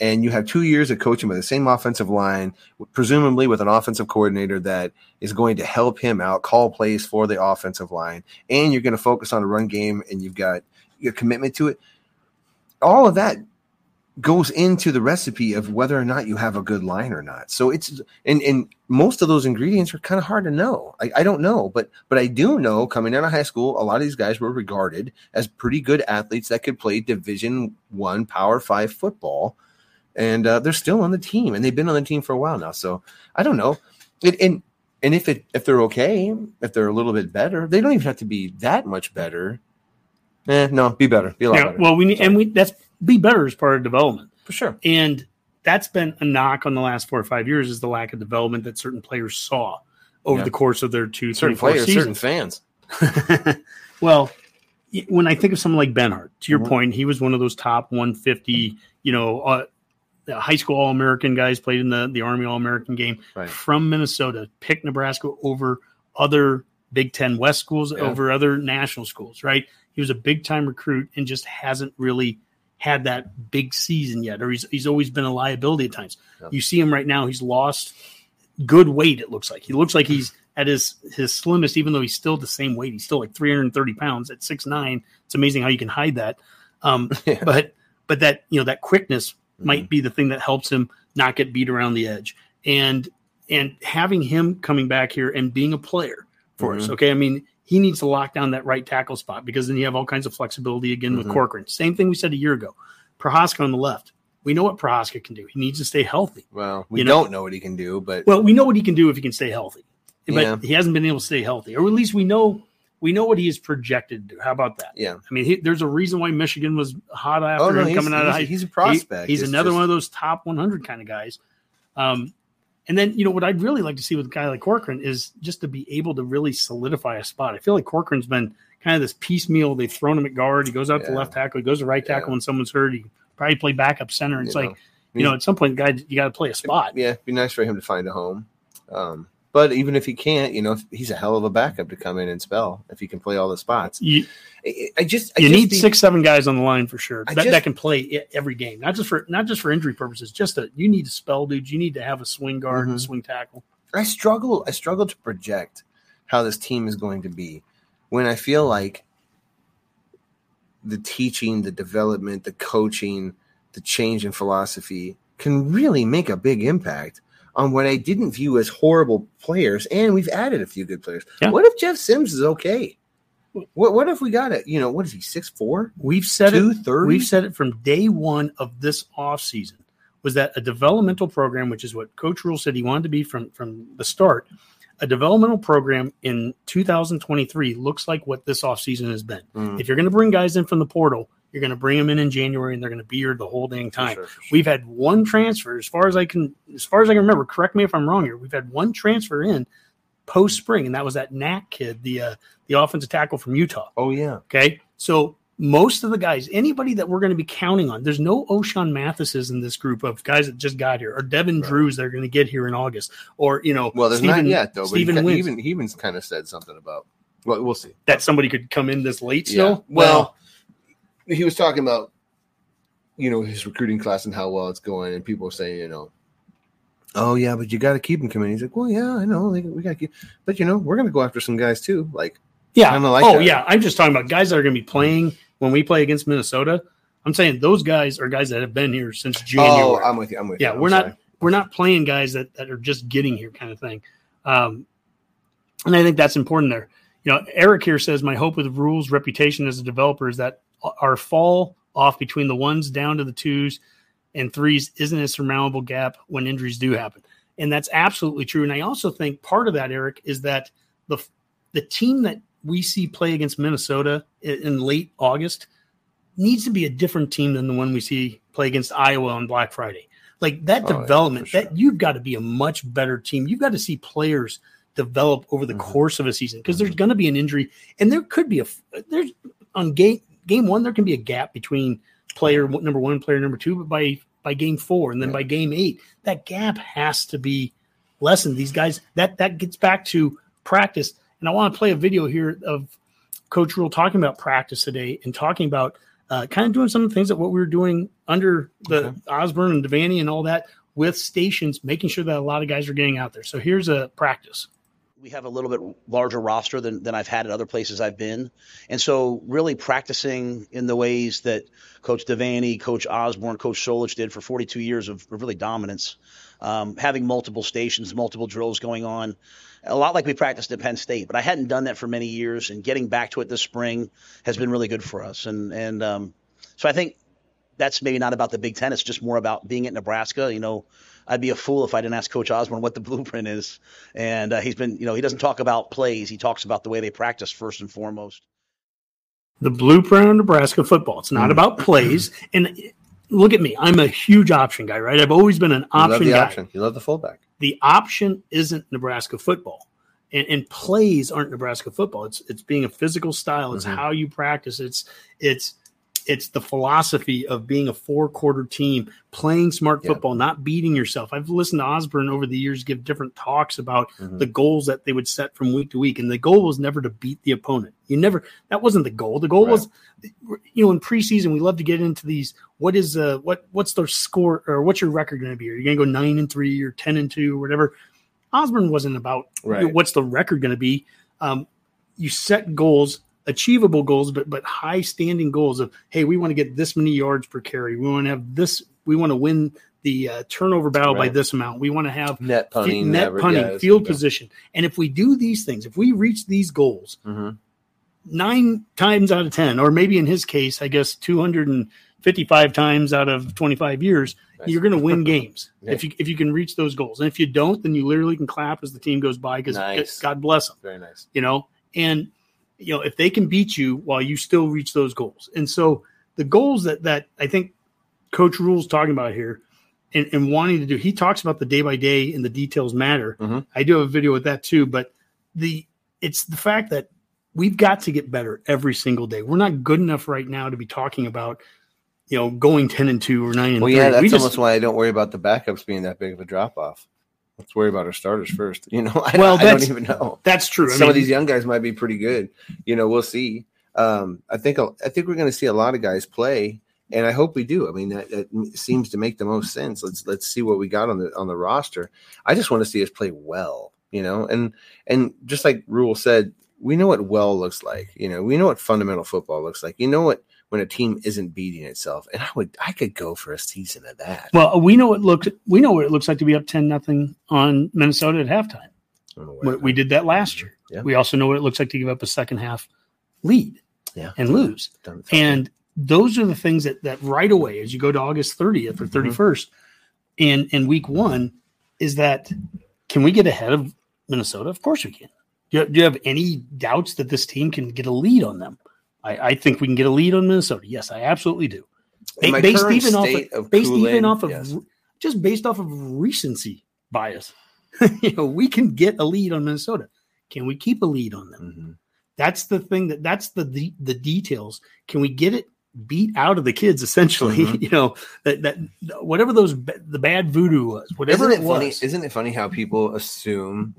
and you have two years of coaching with the same offensive line, presumably with an offensive coordinator that is going to help him out, call plays for the offensive line, and you're going to focus on a run game, and you've got your commitment to it. All of that goes into the recipe of whether or not you have a good line or not. So it's and and most of those ingredients are kind of hard to know. I, I don't know, but but I do know coming out of high school, a lot of these guys were regarded as pretty good athletes that could play Division One Power Five football, and uh, they're still on the team, and they've been on the team for a while now. So I don't know, it, and and if it if they're okay, if they're a little bit better, they don't even have to be that much better. Eh, no, be better, be a lot Yeah, better. well, we need and we that's be better as part of development. for sure. And that's been a knock on the last four or five years is the lack of development that certain players saw over Yeah. the course of their two, Certain players, certain fans. <laughs> well, when I think of someone like Benhart, to your Mhm. point, he was one of those top 150, you know, uh, the high school All American guys played in the the Army All American game Right. from Minnesota. Picked Nebraska over other Big Ten West schools, Yeah. over other national schools. Right? He was a big time recruit and just hasn't really had that big season yet, or he's he's always been a liability at times. Yeah. You see him right now; he's lost good weight. It looks like he looks like he's at his his slimmest, even though he's still the same weight. He's still like 330 pounds at six nine. It's amazing how you can hide that. Um, <laughs> Yeah. But but that you know that quickness Mm-hmm. might be the thing that helps him not get beat around the edge. And and having him coming back here and being a player for us. Mhm. Okay, I mean he needs to lock down that right tackle spot because then you have all kinds of flexibility again with Mhm. Corcoran. Same thing we said a year ago. Prochazka on the left. We know what Prochazka can do. He needs to stay healthy. Well, we You know- don't know what he can do, but Well, we know what he can do if he can stay healthy, but Yeah. he hasn't been able to stay healthy, or at least we know we know what he is projected to do. How about that? yeah. I mean, he, there's a reason why Michigan was hot after Oh no, him coming out of high. he's a he- prospect. he's It's another just- one of those top 100 kind of guys. Um, and then you know what I'd really like to see with a guy like Corcoran is just to be able to really solidify a spot. I feel like Corcoran's been kind of this piecemeal. They've thrown him at guard. He goes out to left tackle. He goes to right tackle Yeah. when someone's hurt. He probably play backup center. And it's You like you know at some point, guy, you got to play a spot. Yeah, it'd be nice for him to find a home. Um, but even if he can't, you know, he's a hell of a backup to come in and spell if he can play all the spots. You, I, just I you just need think- six, seven guys on the line for sure that, just- that can play every game, not just for not just for injury purposes. Just a you need to spell dude. You need to have a swing guard and Mhm. swing tackle. I struggle. I struggle to project how this team is going to be when I feel like the teaching, the development, the coaching, the change in philosophy can really make a big impact on what I didn't view as horrible players. And we've added a few good players. Yeah. What if Jeff Sims is okay? What What if we got it? You know, what is he? Six four, We've said two it. We've said it from day one of this offseason was that a developmental program, which is what Coach Rhule said he wanted to be from from the start, a developmental program in 2023 looks like what this offseason has been. Mm. If you're going to bring guys in from the portal, you're going to bring them in in January, and they're going to be here the whole dang time. sure, for sure. We've had one transfer, as far as I can, as far as I can remember. Correct me if I'm wrong here. We've had one transfer in post spring, and that was that Knack kid, the uh, the offensive tackle from Utah. Oh yeah, Okay. So most of the guys, anybody that we're going to be counting on, there's no O'Shawn Mathises in this group of guys that just got here, or Devin Right. Drews that are going to get here in August, or you know, well, there's Stephen, not yet though. But Stephen he, even kind of said something about. Well, we'll see. that somebody could come in this late still. Well, he was talking about, you know, his recruiting class and how well it's going, and people saying, you know, oh yeah, but you got to keep him coming. He's like, well, yeah, I know, we got to keep, but you know, we're gonna go after some guys too. Like, yeah. like oh that. yeah. I'm just talking about guys that are going to be playing when we play against Minnesota. I'm saying those guys are guys that have been here since January. oh, I'm with you. I'm with yeah, you. I'm we're not we're not playing guys that, that are just getting here kind of thing. Um, and I think that's important there. You know, Eric here says my hope with Rhule's reputation as a developer is that our fall off between the ones down to the twos and threes isn't a surmountable gap when injuries do happen. And that's absolutely true. And I also think part of that, Eric, is that the the team that we see play against Minnesota in, late August needs to be a different team than the one we see play against Iowa on Black Friday. Like that Oh, development, for sure. that you've got to be a much better team. You've got to see players develop over the Mhm. course of a season because there's going to be an injury, and there could be a there's on game game one there can be a gap between player number one, and player number two, but by by game four and then Yeah. by game eight, that gap has to be lessened. These guys that that gets back to practice, and I want to play a video here of Coach Rhule talking about practice today and talking about uh, kind of doing some of the things that what we were doing under the Okay. Osborne and Devaney and all that with stations, making sure that a lot of guys are getting out there. So here's a practice. We have a little bit larger roster than, than I've had at other places I've been. And so really practicing in the ways that Coach Devaney, Coach Osborne, Coach Solich did for 42 years of, really dominance, um, having multiple stations, multiple drills going on, a lot like we practiced at Penn State. But I hadn't done that for many years, and getting back to it this spring has been really good for us. And, and um, so I think that's maybe not about the Big Ten. It's just more about being at Nebraska. You know, I'd be a fool if I didn't ask Coach Osborne what the blueprint is. And uh, he's been, you know, he doesn't talk about plays. He talks about the way they practice first and foremost. The blueprint of Nebraska football. It's not about plays. And look at me. I'm a huge option guy, right? I've always been an You love option the guy. option. You love the fullback. the option isn't Nebraska football. And, and plays aren't Nebraska football. It's it's being a physical style. It's Mhm. how you practice. It's it's it's the philosophy of being a four quarter team, playing smart Yeah. football, not beating yourself. I've listened to Osborne over the years give different talks about Mhm. the goals that they would set from week to week, and the goal was never to beat the opponent. You never that wasn't the goal. The goal Right. was, you know, in preseason we love to get into these. What is uh what what's their score or what's your record going to be? Are you going to go nine and three or ten and two or whatever? Osborne wasn't about Right. what's the record going to be. Um, you set goals, achievable goals, but but high standing goals of hey, we want to get this many yards per carry. We want to have this. We want to win the uh, turnover battle by this amount. We want to have Net punting, net punting, yeah, field good. position. And if we do these things, if we reach these goals, Mhm. nine times out of 10, or maybe in his case, I guess 255 times out of 25 years, Nice. you're going to win <laughs> games Yeah. if you if you can reach those goals. And if you don't, then you literally can clap as the team goes by because Nice. God bless them, Very nice. you know. And you know if they can beat you while you still reach those goals, and so the goals that that I think Coach Rhule's talking about here. And, and wanting to do, he talks about the day by day and the details matter. Mhm. I do have a video with that too, but the it's the fact that we've got to get better every single day. We're not good enough right now to be talking about, you know, going ten and two or nine and Well, three. yeah, that's we just, almost why I don't worry about the backups being that big of a drop off. Let's worry about our starters first. <laughs> You know, I, Well, I don't even know. that's true. I Some of these young guys might be pretty good. You know, we'll see. Um, I think I think we're going to see a lot of guys play, and I hope we do. I mean, that, that seems to make the most sense. Let's let's see what we got on the on the roster. I just want to see us play well. You know, and and just like Rhule said, we know what well looks like. You know, we know what fundamental football looks like. You know what when a team isn't beating itself, and I would I could go for a season of that. well, we know it looks we know what it looks like to be up ten nothing on Minnesota at halftime. Oh, I don't know where We, we did that last year. Yeah. We also know what it looks like to give up a second half lead Yeah. and lose. And those are the things that that right away, as you go to August 30th or 31st, and and week one, is that can we get ahead of Minnesota? Of course we can. Do you, do you have any doubts that this team can get a lead on them? I, I think we can get a lead on Minnesota. Yes, I absolutely do. My based even off of, of based Kool-Aid, even off of yes. just based off of recency bias. <laughs> you know, we can get a lead on Minnesota. Can we keep a lead on them? Mhm. That's the thing that that's the the, the details. Can we get it beat out of the kids essentially? Mhm. <laughs> you know that that whatever those the bad voodoo was, whatever isn't it, it, funny? was. Isn't it funny how people assume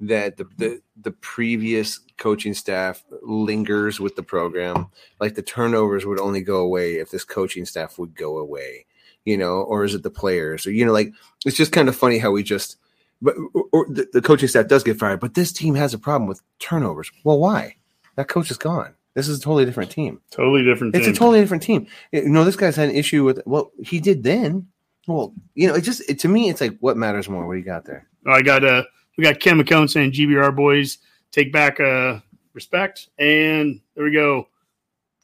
that the, the the previous coaching staff lingers with the program? Like the turnovers would only go away if this coaching staff would go away, you know, or is it the players? Or you know, like it's just kind of funny how we just. But or, or the, the coaching staff does get fired, but this team has a problem with turnovers. Well, why? That coach is gone. This is a totally different team. totally different. It's a totally different team. You know, this guy's had an issue with. Well, he did then. Well, you know, it just it, to me, it's like what matters more. What do you got there? I got uh we got Ken McCone saying GBR boys take back uh respect and there we go.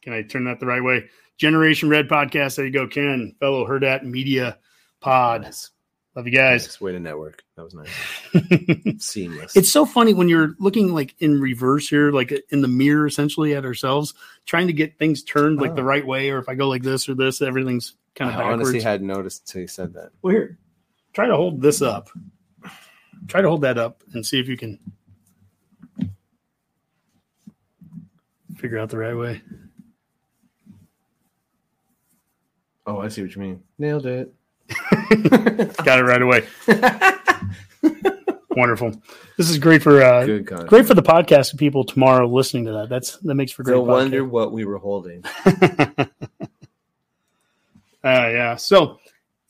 Can I turn that the right way? Generation Red podcast. There you go, Ken, fellow Hurrdat Media Pod. Nice. Love you guys. Nice way to network. That was nice. <laughs> Seamless. It's so funny when you're looking like in reverse here, like in the mirror essentially at ourselves, trying to get things turned like the Oh. right way, or if I go like this or this, everything's kind I of backwards. I honestly hadn't noticed until you said that. well, here, try to hold this up. Try to hold that up and see if you can figure out the right way. Oh, I see what you mean. Nailed it. <laughs> Got it right away. <laughs> Wonderful. This is great for uh, great for the podcast people tomorrow listening to that. That's that makes for great. No wonder what we were holding. <laughs> uh, yeah. So,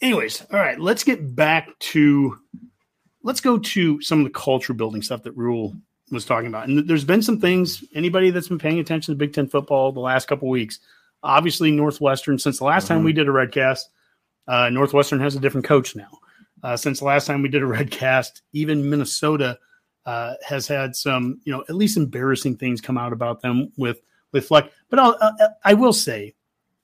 anyways, all right. Let's get back to let's go to some of the culture building stuff that Rhule was talking about. And there's been some things. Anybody that's been paying attention to Big Ten football the last couple weeks, obviously Northwestern. Since the last time we did a redcast, uh, Northwestern has a different coach now. Uh, since the last time we did a redcast, even Minnesota uh, has had some, you know, at least embarrassing things come out about them with with Fleck. But I'll, uh, I will say,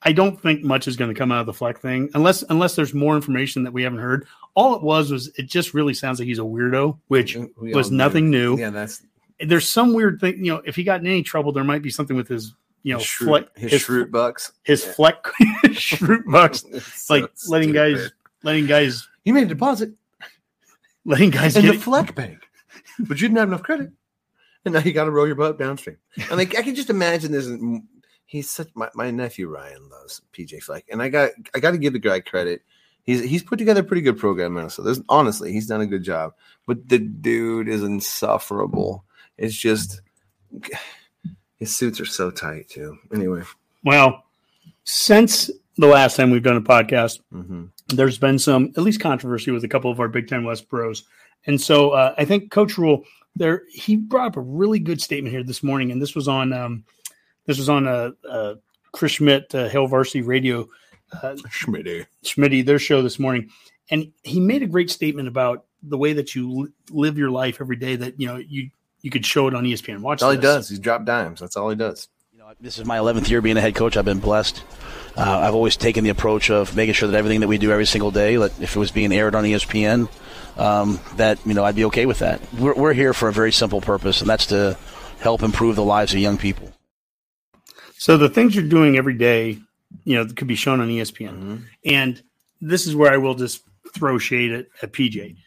I don't think much is going to come out of the Fleck thing unless unless there's more information that we haven't heard. All it was was it just really sounds like he's a weirdo, which We was all knew. nothing new. Yeah, that's There's some weird thing, you know. If he got in any trouble, there might be something with his, you know, his Fleck, shroot, his, his shroot bucks. his Yeah. Fleck <laughs> shroot bucks, <laughs> It's like so letting guys, letting guys, You made a deposit letting guys in get the Fleck Bank, but you didn't have enough credit, and now you got to roll your butt downstream. I mean, I can just imagine this. he's such my, my nephew Ryan loves PJ Fleck, and I got I got to give the guy credit. He's he's put together a pretty good program, in Minnesota. There's, honestly, he's done a good job. But the dude is insufferable. It's just <sighs> his suits are so tight too. Anyway, Well, since the last time we've done a podcast, hmm there's been some at least controversy with a couple of our Big Ten West bros, and so uh, I think Coach Rhule there he brought up a really good statement here this morning, and this was on um, this was on uh, uh, Chris Schmidt, uh, Hail Varsity Radio, uh, Schmitty. Schmitty, their show this morning, and he made a great statement about the way that you li- live your life every day. That you know you you could show it on ESPN. Watch That's all he does. He's drop dimes. That's all he does. You know, this is my 11th year being a head coach. I've been blessed. Uh, I've always taken the approach of making sure that everything that we do every single day, like if it was being aired on ESPN, um, that you know I'd be okay with that. We're, we're here for a very simple purpose, and that's to help improve the lives of young people. So the things you're doing every day, you know, it could be shown on ESPN. Mm-hmm. And this is where I will just throw shade at, at PJ.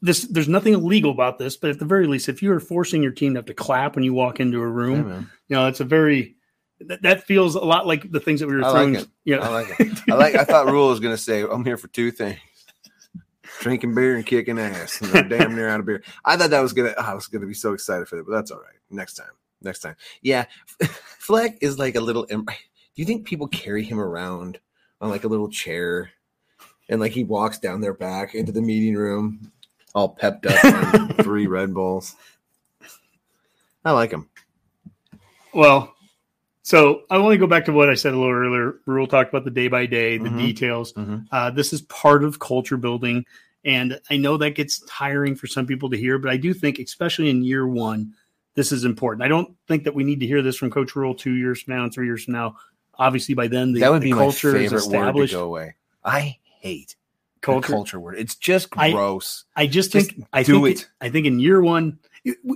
This there's nothing illegal about this, but at the very least, if you are forcing your team to have to clap when you walk into a room, you know, it's a very that, that feels a lot like the things that we were I throwing. like it. You know, I like it. I like. I thought Rhule was going to say, "I'm here for two things: drinking beer and kicking ass." And I'm damn near out of beer. I thought that was gonna. I was gonna be so excited for that, but that's all right. Next time. Next time. Yeah, Fleck is like a little. Do you think people carry him around on like a little chair, and like he walks down their back into the meeting room, all pepped up on <laughs> three Red Bulls? I like him. Well, so I want to go back to what I said a little earlier. Rhule talked about the day by day, the Mhm. details. Mhm. Uh, this is part of culture building, and I know that gets tiring for some people to hear, but I do think, especially in year one, this is important. I don't think that we need to hear this from Coach Rhule two years from now and three years from now. Obviously, by then the, that would the be my culture is favorite word to go away. I hate Culture. culture word. It's just gross. I just Just think I do think it. I think in year one,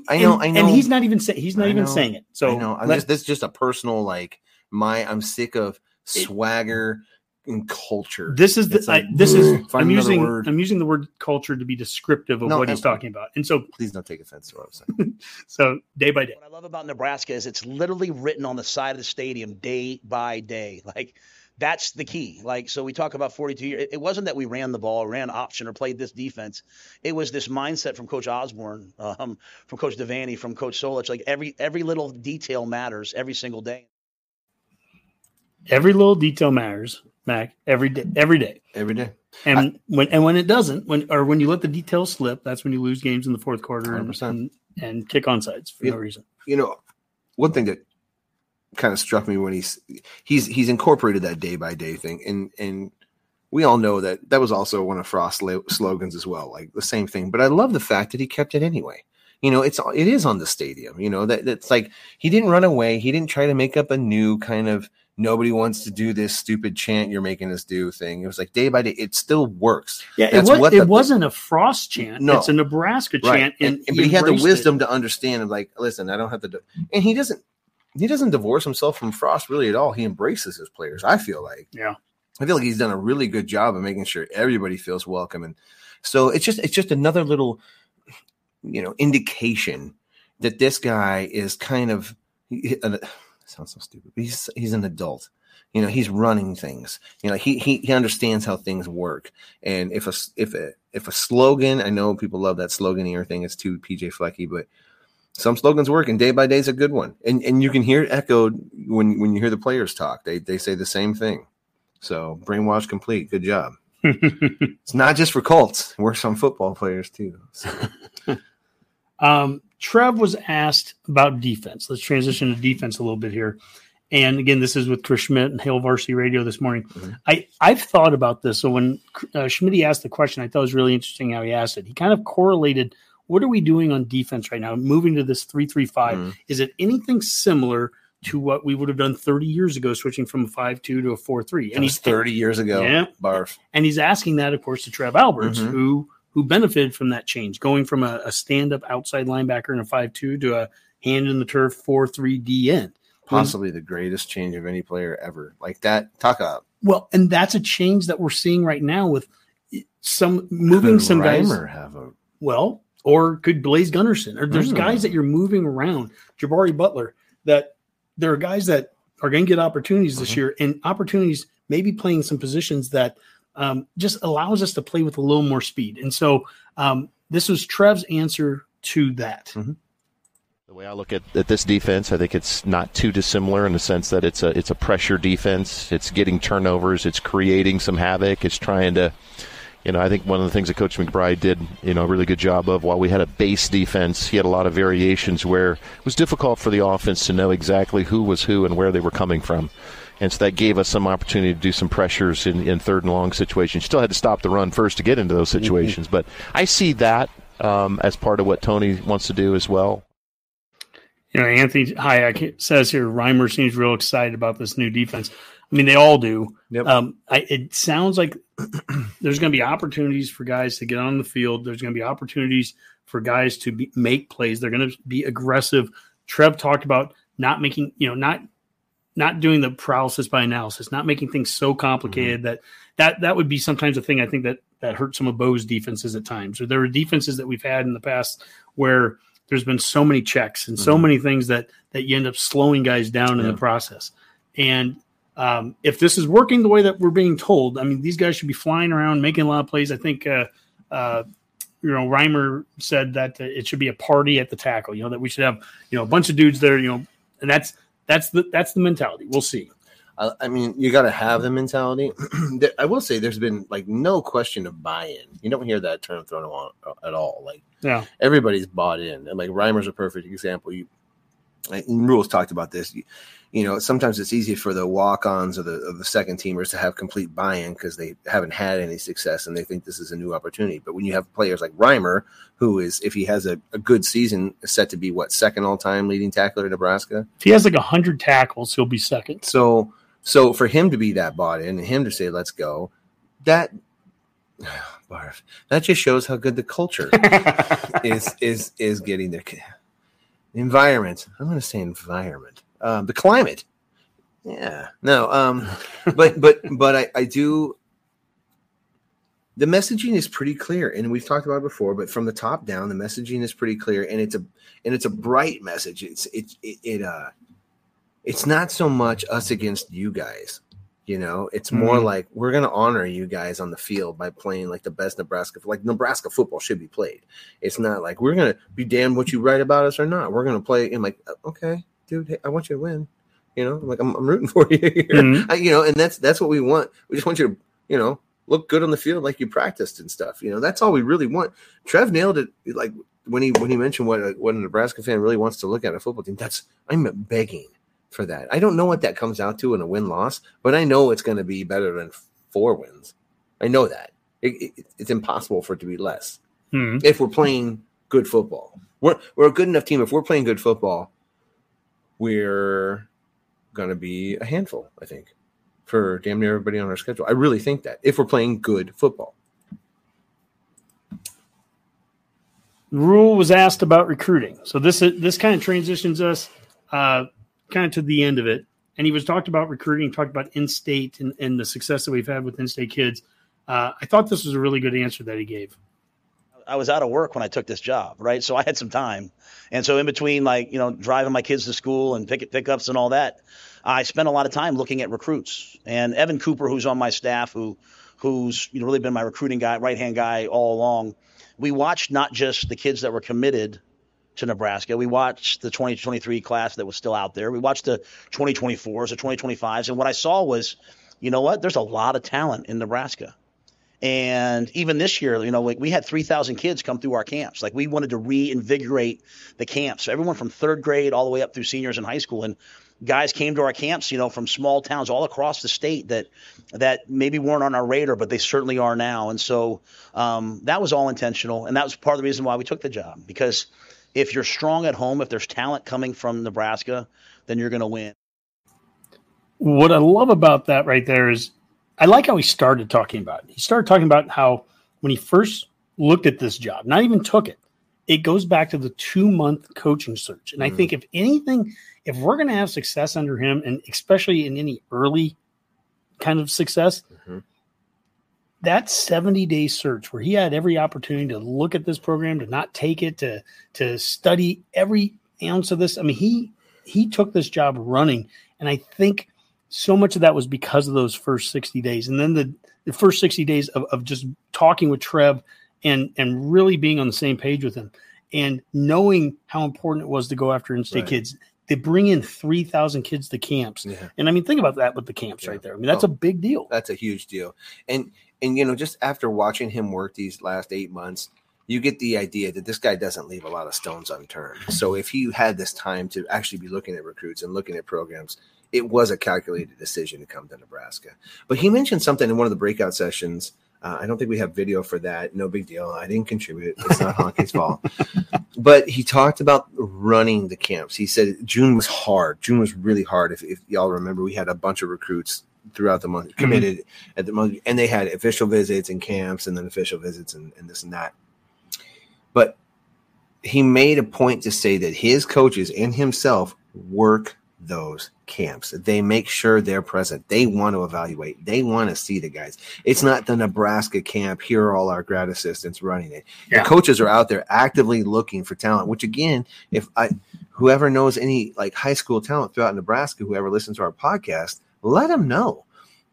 I know, and, I and he's not even saying he's not I even saying it. So I know. I'm let- just this is just a personal like my. I'm sick of swagger and culture. This is the like, I, this is I'm using word. I'm using the word culture to be descriptive of No, what he's talking about. And so Please don't take offense to what I'm saying. <laughs> so day by day. What I love about Nebraska is it's literally written on the side of the stadium day by day. Like that's the key. Like so, we talk about 42 years. It, it wasn't that we ran the ball, ran option, or played this defense. It was this mindset from Coach Osborne, um, from Coach Devaney, from Coach Solich. Like every every little detail matters every single day. Every little detail matters, Mac. Every day, every day. Every day. And when and when it doesn't, when or when you let the details slip, that's when you lose games in the fourth quarter and, 100%. and, and kick on sides for Yeah. no reason. You know, one thing that kind of struck me when he's he's he's incorporated that day by day thing, and and we all know that that was also one of Frost's lo- slogans as well, like the same thing. But I love the fact that he kept it anyway. You know, it's it is on the stadium. You know that that's like he didn't run away. He didn't try to make up a new kind of nobody wants to do this stupid chant you're making us do thing. It was like day by day. It still works. Yeah, it was what it wasn't a frost chant. No. It's a Nebraska chant. And, And, but he had the embraced it. wisdom to understand of like, listen, I don't have to do and he doesn't he doesn't divorce himself from Frost really at all. He embraces his players, I feel like. Yeah. I feel like he's done a really good job of making sure everybody feels welcome. And so it's just it's just another little you know indication that this guy is kind of he- uh, sounds so stupid. But he's he's an adult. You know, he's running things. You know, he he he understands how things work. And if a if a if a slogan, I know people love that sloganier thing. It's too PJ Flecky, but some slogans work, and day by day is a good one. And and you can hear it echoed when when you hear the players talk. They they say the same thing. So brainwash complete. Good job. <laughs> It's not just for Colts. It works on football players too. So, <laughs> Um, Trev was asked about defense. Let's transition to defense a little bit here. And again, this is with Chris Schmidt and Hail Varsity Radio this morning. Mhm. I, I've thought about this. So when uh, Schmidt asked the question, I thought it was really interesting how he asked it. He kind of correlated what are we doing on defense right now, moving to this 335. Mhm. Is it anything similar to what we would have done 30 years ago, switching from a 5 2 to a 4 3? and he's 30 years ago. Yeah. Barf. And he's asking that, of course, to Trev Alberts, Mhm. who who benefited from that change, going from a, a stand up outside linebacker in a 5 2 to a hand in the turf 4 3 D end. Possibly the greatest change of any player ever. Like that. Talk up. Well, and that's a change that we're seeing right now with some moving Could some guys. Have a Well, or could Blaze Gunnerson, or there's Hmm. guys that you're moving around, Jabari Butler, that there are guys that are going to get opportunities this Mm-hmm. year, and opportunities maybe playing some positions that um, just allows us to play with a little more speed. And so um, this was Trev's answer to that. Mm-hmm. The way I look at, at this defense, I think it's not too dissimilar in the sense that it's a it's a pressure defense. It's getting turnovers. It's creating some havoc. It's trying to, you know, I think one of the things that Coach McBride did, you know, a really good job of. While we had a base defense, he had a lot of variations where it was difficult for the offense to know exactly who was who and where they were coming from. And so that gave us some opportunity to do some pressures in, in third and long situations. Still had to stop the run first to get into those situations. But I see that um, as part of what Tony wants to do as well. You know, Anthony Hayek says here, Reimer seems real excited about this new defense. I mean, they all do. Yep. Um, I, it sounds like <clears throat> there's going to be opportunities for guys to get on the field. There's going to be opportunities for guys to be, make plays. They're going to be aggressive. Trev talked about not making, you know, not not doing the paralysis by analysis, not making things so complicated that that that would be sometimes a thing I think that that hurts some of Bo's defenses at times. Or there are defenses that we've had in the past where there's been so many checks and so many things that that you end up slowing guys down in the process. And um, if this is working the way that we're being told, I mean, these guys should be flying around making a lot of plays. I think, uh, uh, you know, Reimer said that it should be a party at the tackle. You know, that we should have you know a bunch of dudes there. You know, and that's that's the that's the mentality. We'll see. I, I mean, you got to have the mentality. <clears throat> I will say, there's been like no question of buy-in. You don't hear that term thrown around uh, at all. Like Yeah. everybody's bought in, and like Reimer's a perfect example. You and Rhule's talked about this. You, you know, sometimes it's easy for the walk-ons or the of the second teamers to have complete buy-in because they haven't had any success and they think this is a new opportunity. But when you have players like Reimer, who is, if he has a, a good season, set to be what second all-time leading tackler in Nebraska, If he has like hundred tackles, he'll be second. so so for him to be that bought in and him to say let's go, that <sighs> barf, that just shows how good the culture <laughs> is is is getting there. Environment. I'm going to say environment. Um, the climate. Yeah. No. Um. <laughs> But but but I I do. The messaging is pretty clear, and we've talked about it before. But from the top down, the messaging is pretty clear, and it's a and it's a bright message. It's it it, it uh, it's not so much us against you guys. You know, it's more Mhm. like we're going to honor you guys on the field by playing like the best Nebraska, like Nebraska football should be played. It's not like we're going to be damned what you write about us or not. We're going to play. And like, okay, dude, hey, I want you to win. You know, like I'm, I'm rooting <laughs> for you. Mhm. I, you know, and that's that's what we want. We just want you to, you know, look good on the field like you practiced and stuff. You know, that's all we really want. Trev nailed it. Like when he when he mentioned what a, what a Nebraska fan really wants to look at a football team. That's I'm begging for that. I don't know what that comes out to in a win loss, but I know it's going to be better than four wins. I know that it, it, it's impossible for it to be less Mhm. if we're playing good football. We're we're a good enough team. If we're playing good football, we're going to be a handful. I think for damn near everybody on our schedule. I really think that if we're playing good football. Rhule was asked about recruiting, so this is this kind of transitions us uh, kind of to the end of it. And he was talked about recruiting, talked about in-state and, and the success that we've had with in-state kids. Uh, I thought this was a really good answer that he gave. I was out of work when I took this job, right? So I had some time. And so in between like, you know, driving my kids to school and pick pickups and all that, I spent a lot of time looking at recruits. And Evan Cooper, who's on my staff, who who's you know really been my recruiting guy, right hand guy all along, we watched not just the kids that were committed to Nebraska. We watched the 2023 class that was still out there. We watched the 2024s, the 2025s, and what I saw was, you know what? There's a lot of talent in Nebraska. And even this year, you know, like we had 3,000 kids come through our camps. Like we wanted to reinvigorate the camps. So everyone from third grade all the way up through seniors in high school. And guys came to our camps, you know, from small towns all across the state that that maybe weren't on our radar, but they certainly are now. And so um, that was all intentional, and that was part of the reason why we took the job. Because if you're strong at home, if there's talent coming from Nebraska, then you're going to win. What I love about that right there is I like how he started talking about it. He started talking about how when he first looked at this job, not even took it, it goes back to the two month coaching search. And I think if anything, if we're going to have success under him, and especially in any early kind of success, Mhm. That 70 day search where he had every opportunity to look at this program, to not take it, to to study every ounce of this. I mean, he he took this job running And I think so much of that was because of those first 60 days. And then the, the first 60 days of, of just talking with Trev and and really being on the same page with him and knowing how important it was to go after in-state Right. kids. They bring in 3,000 kids to camps. Yeah. And I mean, think about that with the camps Yeah. right there. I mean, that's Oh. a big deal. That's a huge deal. And and you know, just after watching him work these last eight months, you get the idea that this guy doesn't leave a lot of stones unturned. So if he had this time to actually be looking at recruits and looking at programs, it was a calculated decision to come to Nebraska. But he mentioned something in one of the breakout sessions. Uh, I don't think we have video for that. No big deal. I didn't contribute. It's not Honke's <laughs> fault. But he talked about running the camps. He said June was hard. June was really hard. If, if y'all remember, we had a bunch of recruits throughout the month mm-hmm. committed at the month, and they had official visits and camps, and then official visits and, and this and that. But he made a point to say that his coaches and himself work those camps. They make sure they're present. They want to evaluate. They want to see the guys. It's not the Nebraska camp. Here are all our grad assistants running it. Yeah. The coaches are out there actively looking for talent. Which again, if I whoever knows any like high school talent throughout Nebraska, whoever listens to our podcast, let them know.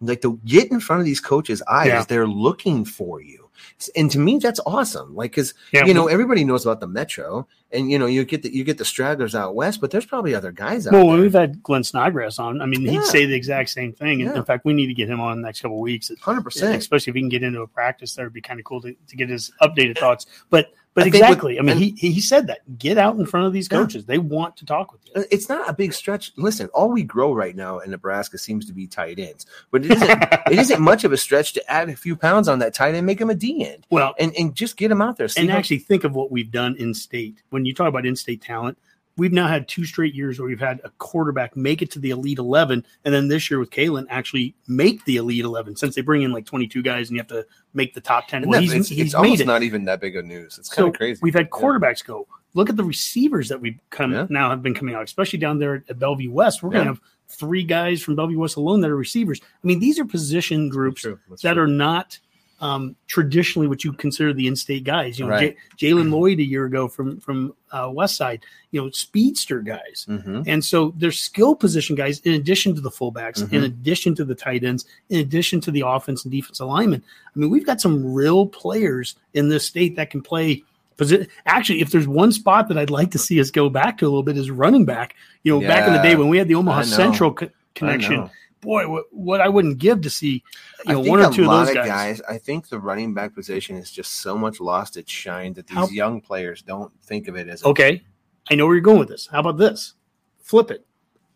Like to get in front of these coaches' eyes, Yeah. they're looking for you. And to me, that's awesome. Like, because Yeah. you know everybody knows about the metro, and you know you get the you get the stragglers out west, but there's probably other guys out Well, there. we've had Glenn Snodgrass on. I mean, Yeah. he'd say the exact same thing. Yeah. in fact, we need to get him on in the next couple of weeks. Hundred percent. Especially if he can get into a practice, that would be kind of cool to, to get his updated thoughts. But but I with- exactly. I mean, and- he he said that. Get out in front of these Yeah. coaches. They want to talk with you. It's not a big stretch. Listen, all we grow right now in Nebraska seems to be tight ends, but it isn't. <laughs> it isn't much of a stretch to add a few pounds on that tight end, make him a D end, Well, and and just get him out there. See and how- actually think of what we've done in state. When you talk about in state talent, we've now had two straight years where we've had a quarterback make it to the elite 11. And then this year with Kaelin actually make the elite 11 since they bring in like 22 guys and you have to make the top 10. Isn't Well, he's, it's, he's it's almost it. not even that big of news. It's So kind of crazy. We've had Yeah. quarterbacks go. Look at the receivers that we've come Yeah. now have been coming out, especially down there at Bellevue West. We're going to have three guys from Bellevue West alone that are receivers. I mean, these are position groups. That's that true. are not um, traditionally what you consider the in-state guys. You know, Right. J- Jaylen Lloyd a year ago from from uh, West Side. You know, speedster guys. Mhm. And so there's skill position guys in addition to the fullbacks, in Mhm. addition to the tight ends, in addition to the offense and defense alignment. I mean, we've got some real players in this state that can play. Posi- Actually, if there's one spot that I'd like to see us go back to a little bit is running back. You know, back in the day when we had the Omaha Central co- connection. Boy, what, what I wouldn't give to see you know one or two of those guys. I think the running back position is just so much lost its shine that these How- young players don't think of it as Okay, I know where you're going with this. How about this? Flip it.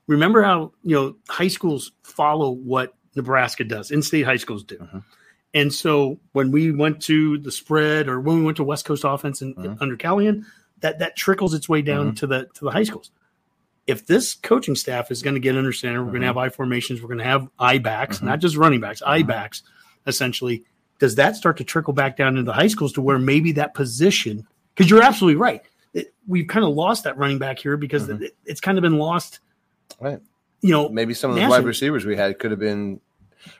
Remember how you know high schools follow what Nebraska does, in-state high schools do. Mhm. And so when we went to the spread, or when we went to West Coast offense and Mhm. under Callahan, that that trickles its way down Mhm. to the to the high schools. If this coaching staff is going to get under center, we're going Mhm. to have I formations, we're going to have I backs, Mhm. not just running backs, I Mhm. backs, essentially. Does that start to trickle back down into the high schools to where maybe that position? Because you're absolutely right. It, we've kind of lost that running back here because Mhm. it, it's kind of been lost. Right. You know, maybe some of the wide receivers we had could have been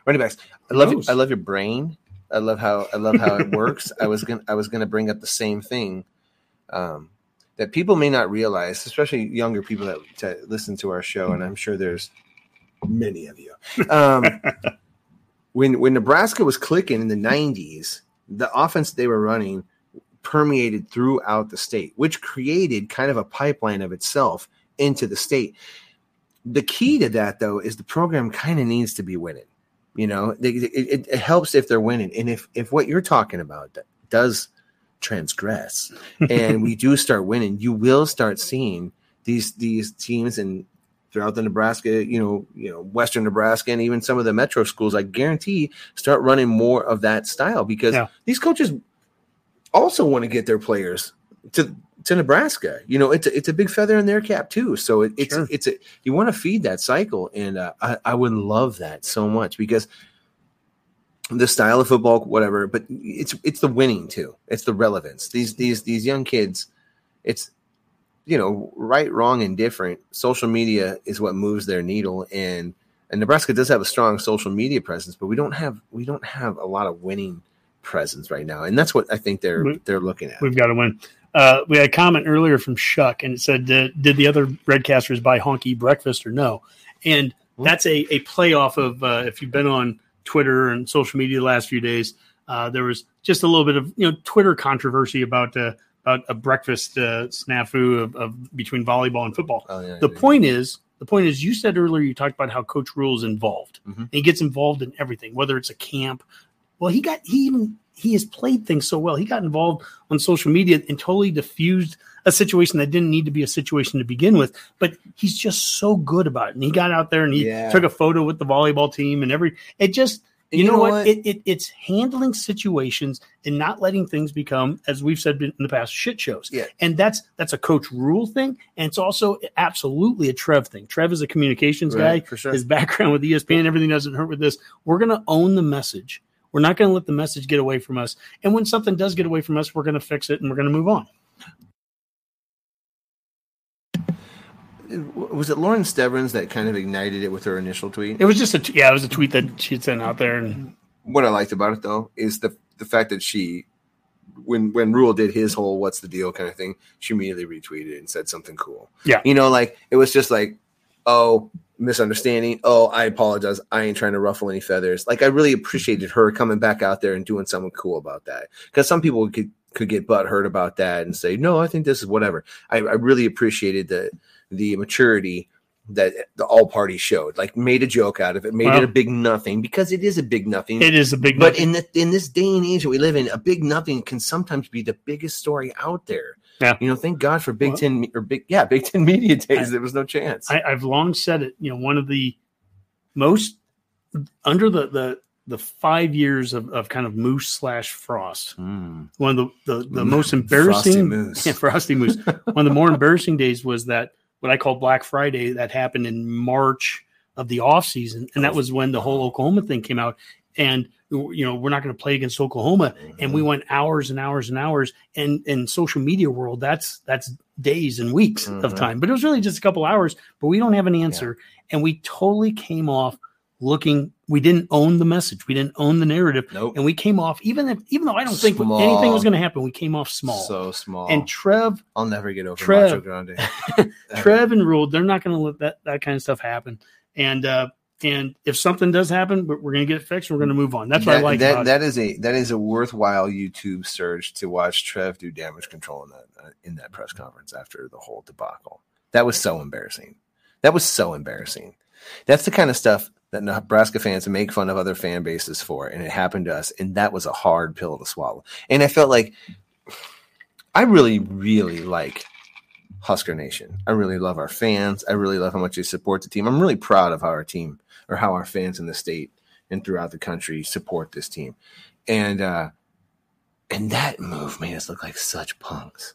running backs. I love knows? I love your brain. I love how I love how it works. I was gonna I was gonna bring up the same thing. Um, that people may not realize, especially younger people that, that listen to our show, and I'm sure there's many of you. Um, <laughs> when when Nebraska was clicking in the '90s, the offense they were running permeated throughout the state, which created kind of a pipeline of itself into the state. The key to that, though, is the program kind of needs to be winning. You know, it, it, it helps if they're winning, and if if what you're talking about does transgress, and we do start winning, you will start seeing these these teams and throughout the Nebraska, you know, you know, Western Nebraska, and even some of the metro schools. I guarantee start running more of that style because Yeah. these coaches also want to get their players to to Nebraska. You know, it's a, it's a big feather in their cap too. So it, it's Sure. it's a you want to feed that cycle, and uh, I I would love that so much because the style of football, whatever, but it's it's the winning too. It's the relevance. These these these young kids, it's you know right, wrong, and different. Social media is what moves their needle, and and Nebraska does have a strong social media presence, but we don't have we don't have a lot of winning presence right now, and that's what I think they're We- they're looking at. we've got to win. Uh, we had a comment earlier from Shuck, and it said, uh, "Did the other Redcasters buy Honke breakfast or no?" and that's a a playoff of uh, if you've been on Twitter and social media the last few days. Uh, there was just a little bit of you know Twitter controversy about uh, about a breakfast uh, snafu of, of between volleyball and football. Oh, yeah, the yeah. point is, the point is, you said earlier you talked about how Coach Rhule is involved. Mhm. And he gets involved in everything, whether it's a camp. Well, he got he even he has played things so well. He got involved on social media and totally diffused a situation that didn't need to be a situation to begin with. But he's just so good about it. And he got out there and he Yeah. took a photo with the volleyball team and every it just you, know, what, It, it it's handling situations and not letting things become as we've said in the past shit shows Yeah. and that's that's a coach Rhule thing and it's also absolutely a trev thing trev is a communications Right, guy for sure. his background with espn everything doesn't hurt with this we're going to own the message we're not going to let the message get away from us and when something does get away from us we're going to fix it and we're going to move on Was it Lauren Stivrins that kind of ignited it with her initial tweet? it was just a t- yeah it was a tweet that she had sent out there and what I liked about it though is the the fact that she when when Rhule did his whole what's the deal kind of thing, she immediately retweeted and said something cool. Yeah. You know, like it was just like, oh, misunderstanding. Oh, I apologize. I ain't trying to ruffle any feathers. Like I really appreciated her coming back out there and doing something cool about that. Because some people could could get butt hurt about that and say, no, I think this is whatever. I, I really appreciated the the maturity that the all parties showed. Like made a joke out of it, made Well- it a big nothing because it is a big nothing. it is a big But nothing. in the, in this day and age that we live in, a big nothing can sometimes be the biggest story out there. Yeah. You know, thank God for Big Well- Ten or big yeah, Big Ten <laughs> media days. I- there was no chance. I, I've long said it. You know, one of the most under the the the five years of, of kind of moose slash frost. Mm. One of the the, the Mm. most Frosty embarrassing Moose. Yeah, <laughs> frosty moose. one of the more embarrassing days was that what I call Black Friday that happened in March of the off season, and that was when the whole Oklahoma thing came out. And you know, we're not going to play against Oklahoma, and we went hours and hours and hours. And in social media world, that's that's days and weeks of Mhm. time. But it was really just a couple hours. But we don't have an answer, and we totally came off looking. We didn't own the message. We didn't own the narrative, Nope. and we came off even if even though I don't think anything was going to happen. We came off small. So small. and Trev I'll never get over Trev. Macho Grande. <laughs> <laughs> Trev and Rhule, they're not going to let that, that kind of stuff happen. And uh, and if something does happen, we're, we're going to get it fixed. We're going to move on. That's what I like that, that is a that is a worthwhile YouTube search to watch Trev do damage control in that uh, in that press conference after the whole debacle. That was so embarrassing. That was so embarrassing. That's the kind of stuff that Nebraska fans make fun of other fan bases for, and it happened to us, and that was a hard pill to swallow. And I felt like I really, really like Husker Nation. I really love our fans. I really love how much they support the team. I'm really proud of how our team or how our fans in the state and throughout the country support this team. And uh and that move made us look like such punks.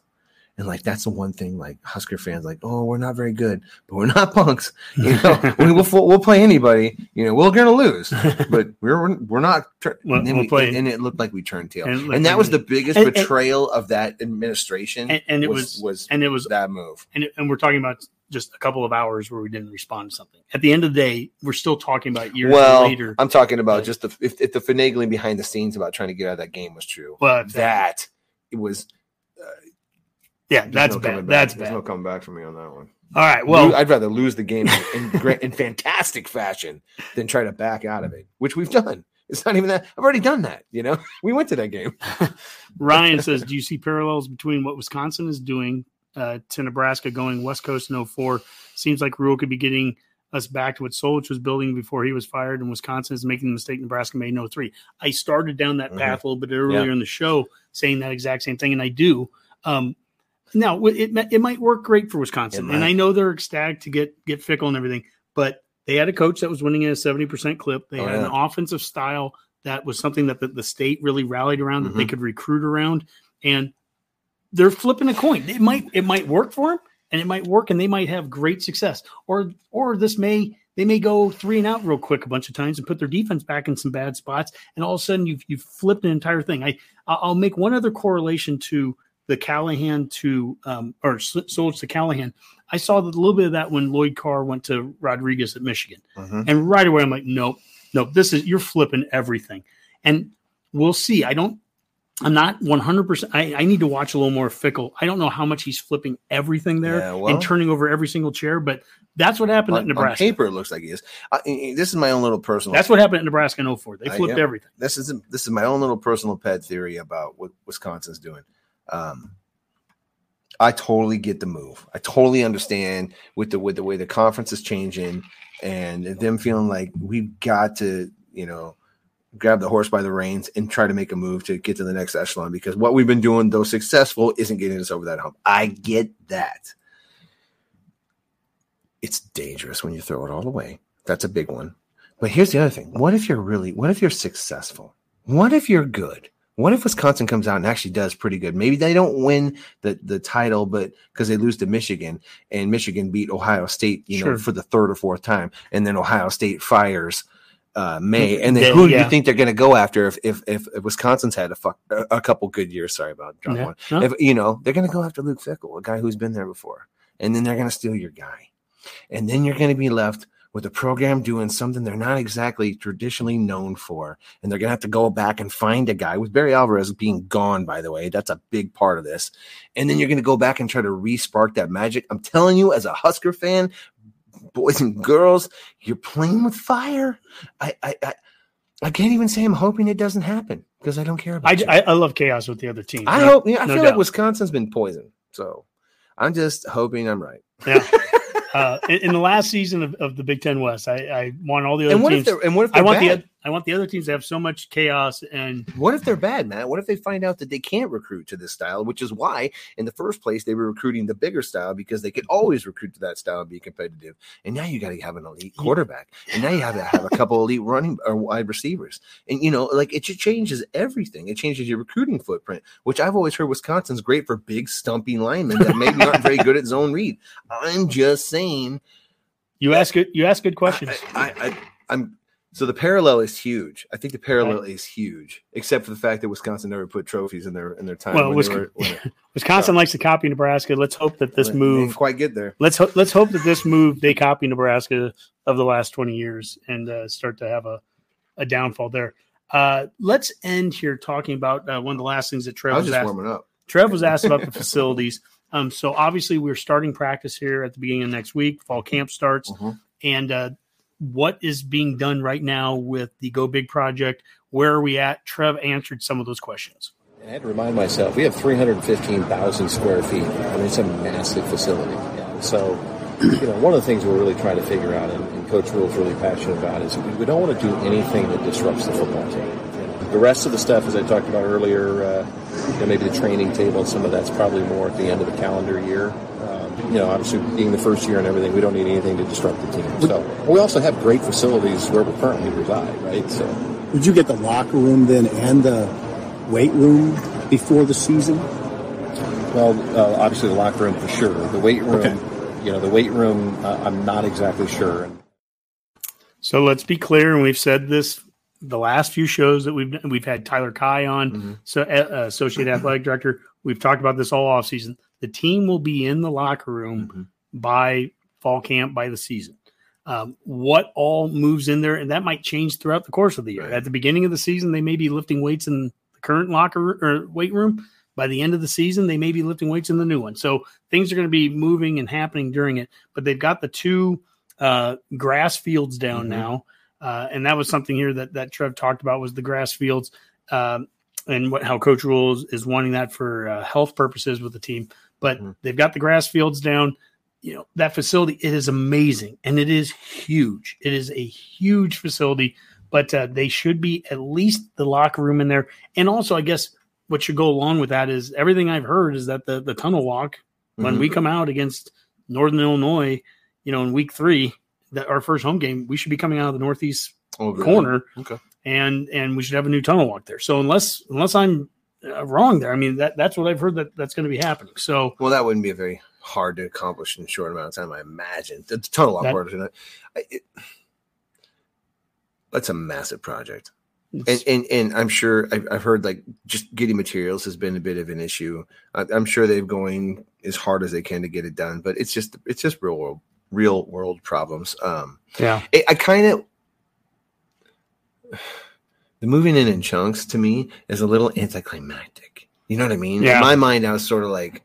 And like that's the one thing like Husker fans like, oh, we're not very good, but we're <laughs> not punks. You know, <laughs> we will we'll play anybody. You know, we're gonna lose, <laughs> but we're we're not. Tur- We'll- and, then we'll we- and it looked like we turned tail, And and, that was the biggest and- betrayal of that administration. And, and it was was, was and it was, that move. and, it, and we're talking about just a couple of hours where we didn't respond to something. At the end of the day, we're still talking about years Well, later. I'm talking about Right. just the if, if the finagling behind the scenes about trying to get out of that game was true. But That it was. Yeah, there's that's no bad. That's There's bad. no coming back from me on that one. All right. Well, I'd rather lose the game in, in fantastic fashion than try to back out of it, which we've done. It's not even that. I've already done that. You know, <laughs> we went to that game. <laughs> Ryan says, "Do you see parallels between what Wisconsin is doing uh, to Nebraska going West Coast in 04? Seems like Rhule could be getting us back to what Solich was building before he was fired, and Wisconsin is making the mistake Nebraska made in 03. I started down that Mhm. path a little bit earlier in the show, saying that exact same thing, and I do. Um, now it it might work great for Wisconsin, and. I know they're ecstatic to get get Fickell and everything, but they had a coach that was winning at a 70% clip. They Oh, had an offensive style that was something that the, the state really rallied around that they Mhm. could recruit around and they're flipping a coin. It might it might work for them and it might work and they might have great success. Or or this may they may go three and out real quick a bunch of times and put their defense back in some bad spots and all of a sudden you've you've flipped an entire thing. I I'll make one other correlation to the Callahan to um or Solich to Callahan. I saw a little bit of that when Lloyd Carr went to Rodriguez at Michigan. Mhm. And right away, I'm like, nope, nope. This is you're flipping everything, and we'll see. I don't. I'm not 100. percent I, I need to watch a little more Fickell. I don't know how much he's flipping everything there Yeah, well- and turning over every single chair, but that's what happened at On, on Nebraska. paper, it looks like he is. I, this is my own little personal. That's what happened at Nebraska in 04. They flipped everything. this is this is my own little personal pet theory about what Wisconsin's doing. Um, I totally get the move. I totally understand with the with the way the conference is changing and them feeling like we've got to, you know, grab the horse by the reins and try to make a move to get to the next echelon because what we've been doing, though successful, isn't getting us over that hump. I get that. It's dangerous when you throw it all away. That's a big one. But here's the other thing. What if you're really, what if you're successful? What if you're good? What if Wisconsin comes out and actually does pretty good? Maybe they don't win the, the title, but because they lose to Michigan and Michigan beat Ohio State, you know, for the third or fourth time, and then Ohio State fires uh, Day, and then who do yeah. you think they're going to go after if, if if Wisconsin's had a fuck a, a couple good years? Sorry about drop Yeah. If you know they're going to go after Luke Fickell, a guy who's been there before, and then they're going to steal your guy, and then you're going to be left with a program doing something they're not exactly traditionally known for, and they're going to have to go back and find a guy with Barry Alvarez being gone. By the way, that's a big part of this, and then you're going to go back and try to re-spark that magic. I'm telling you, as a Husker fan, boys and girls, you're playing with fire. I I I, I can't even say I'm hoping it doesn't happen because I don't care about. I. I, I love chaos with the other teams. I No- hope. Yeah, I no feel doubt. like Wisconsin's been poisoned, so I'm just hoping I'm right. Yeah. <laughs> uh, in, in the last season of, of the Big Ten West, I, I want all the other And what teams. they're and what if I want bad? the I want the other teams to have so much chaos and What if they're bad, Matt? What if they find out that they can't recruit to this style, which is why in the first place they were recruiting the bigger style because they could always recruit to that style and be competitive. And now you got to have an elite quarterback, and now you have to have a couple elite running or wide receivers, and you know, like it just changes everything. It changes your recruiting footprint, which I've always heard Wisconsin's great for big stumping linemen that maybe aren't very good at zone read. I'm just saying. you ask good you ask good questions. I, I, I, I'm so the parallel is huge. I think the parallel is huge, except for the fact that Wisconsin never put trophies in their in their time. Well, when Wis- they were, <laughs> they- Wisconsin likes to copy Nebraska. Let's hope that this move quite get there. let's ho- let's hope that this move they copy Nebraska of the last 20 years and uh, start to have a, a downfall there. Uh, let's end here talking about uh, one of the last things that Trev was was just asked. warming up. Trev was asked about the facilities. Um, so obviously we're starting practice here at the beginning of next week. Fall camp starts, Mhm. and uh, what is being done right now with the Go Big project? Where are we at? Trev answered some of those questions. I had to remind myself, we have 315,000 square feet. I mean, it's a massive facility. So, you know, one of the things we're really trying to figure out, and, and Coach Rhule's really passionate about, is we, don't want to do anything that disrupts the football team. The rest of the stuff, as I talked about earlier, uh, you know, maybe the training table some of that's probably more at the end of the calendar year. You know, obviously being the first year and everything, we don't need anything to disrupt the team. So, we also have great facilities where we currently reside, right? So, Would you get the locker room then and the weight room before the season? Well, uh, obviously the locker room for sure. The weight room, Okay. you know, the weight room, uh, I'm not exactly sure. So let's be clear, and we've said this the last few shows that we've we've had Tyler Kai on, Mhm. so uh, associate athletic director. We've talked about this all off season. The team will be in the locker room Mhm. by fall camp by the season. Um, what all moves in there, and that might change throughout the course of the year. Right. At the beginning of the season, they may be lifting weights in the current locker or weight room. By the end of the season, they may be lifting weights in the new one. So things are going to be moving and happening during it. But they've got the two uh, grass fields down Mhm. now, uh, and that was something here that that Trev talked about was the grass fields um, and what how Coach Rhule's is wanting that for uh, health purposes with the team. But Mhm. they've got the grass fields down. You know that facility it is amazing and it is huge. It is a huge facility, but uh, they should be at least the locker room in there. And also, I guess what should go along with that is everything I've heard is that the the tunnel walk when Mhm. we come out against Northern Illinois, you know, in week three, that our first home game, we should be coming out of the northeast Oh, corner, Okay. and and we should have a new tunnel walk there. So unless unless I'm wrong there, I mean that that's what I've heard that that's going to be happening. So Well, that wouldn't be a very hard to accomplish in a short amount of time, I imagine. It's a ton of lot That- harder than that. I- It, that's a massive project. and and, and I'm sure I've, I've heard like just getting materials has been a bit of an issue. I, I'm sure they're going as hard as they can to get it done, but it's just it's just real world real world problems. Um, yeah, I, I kind of the moving in in chunks to me is a little anticlimactic. You know what I mean? Yeah. In my mind, I was sort of like,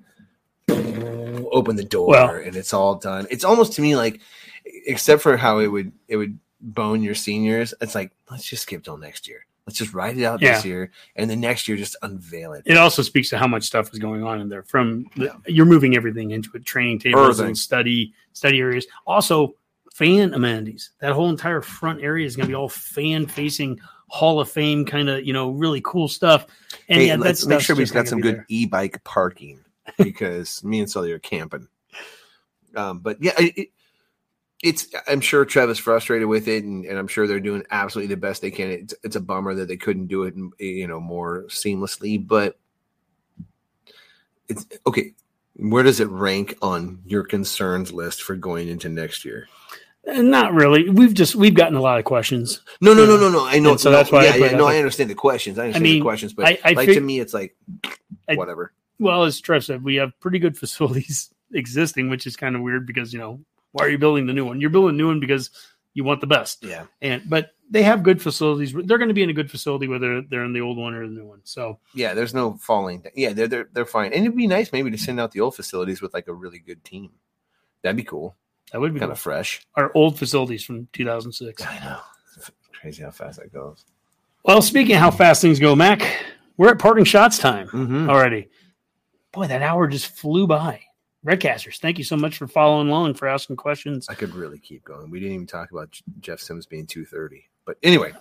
open the door Well- and it's all done. It's almost to me like, except for how it would it would bone your seniors. It's like let's just skip till next year. Let's just write it out this year, and the next year just unveil it. It also speaks to how much stuff is going on in there. From the, you're moving everything into it, training tables and study study areas. Also, fan amenities. That whole entire front area is going to be all fan facing Hall of Fame kind of you know really cool stuff. And hey, yeah, let's make sure we've got some good e-bike parking <laughs> because me and Sully are camping. Um, but yeah, it, it- it's. I'm sure Trev is frustrated with it, and, and I'm sure they're doing absolutely the best they can. It's, it's a bummer that they couldn't do it, you know, more seamlessly. But it's okay. Where does it rank on your concerns list for going into next year? Not really. We've just we've gotten a lot of questions. No, no, no, no, no. I know. And so no, that's why I Yeah, yeah, no, I understand the questions. I understand mean, the questions, but I- I like fig- to me, it's like I- whatever. Well, as Trev said, we have pretty good <laughs> facilities existing, which is kind of weird because you know why are you building the new one? You're building a new one because you want the best. Yeah. And but they have good facilities. They're going to be in a good facility whether they're in the old one or the new one. So Yeah, there's no falling. Yeah, they're they're they're fine. And it'd be nice maybe to send out the old facilities with like a really good team. That'd be cool. That would be Kind cool. of fresh. our old facilities from 2006. I know. It's crazy how fast that goes. Well, speaking of how fast things go, Mac, we're at parting shots time Mm-hmm. already. Boy, that hour just flew by. Redcasters, thank you so much for following along, for asking questions. I could really keep going. We didn't even talk about Jeff Sims being 230. But anyway,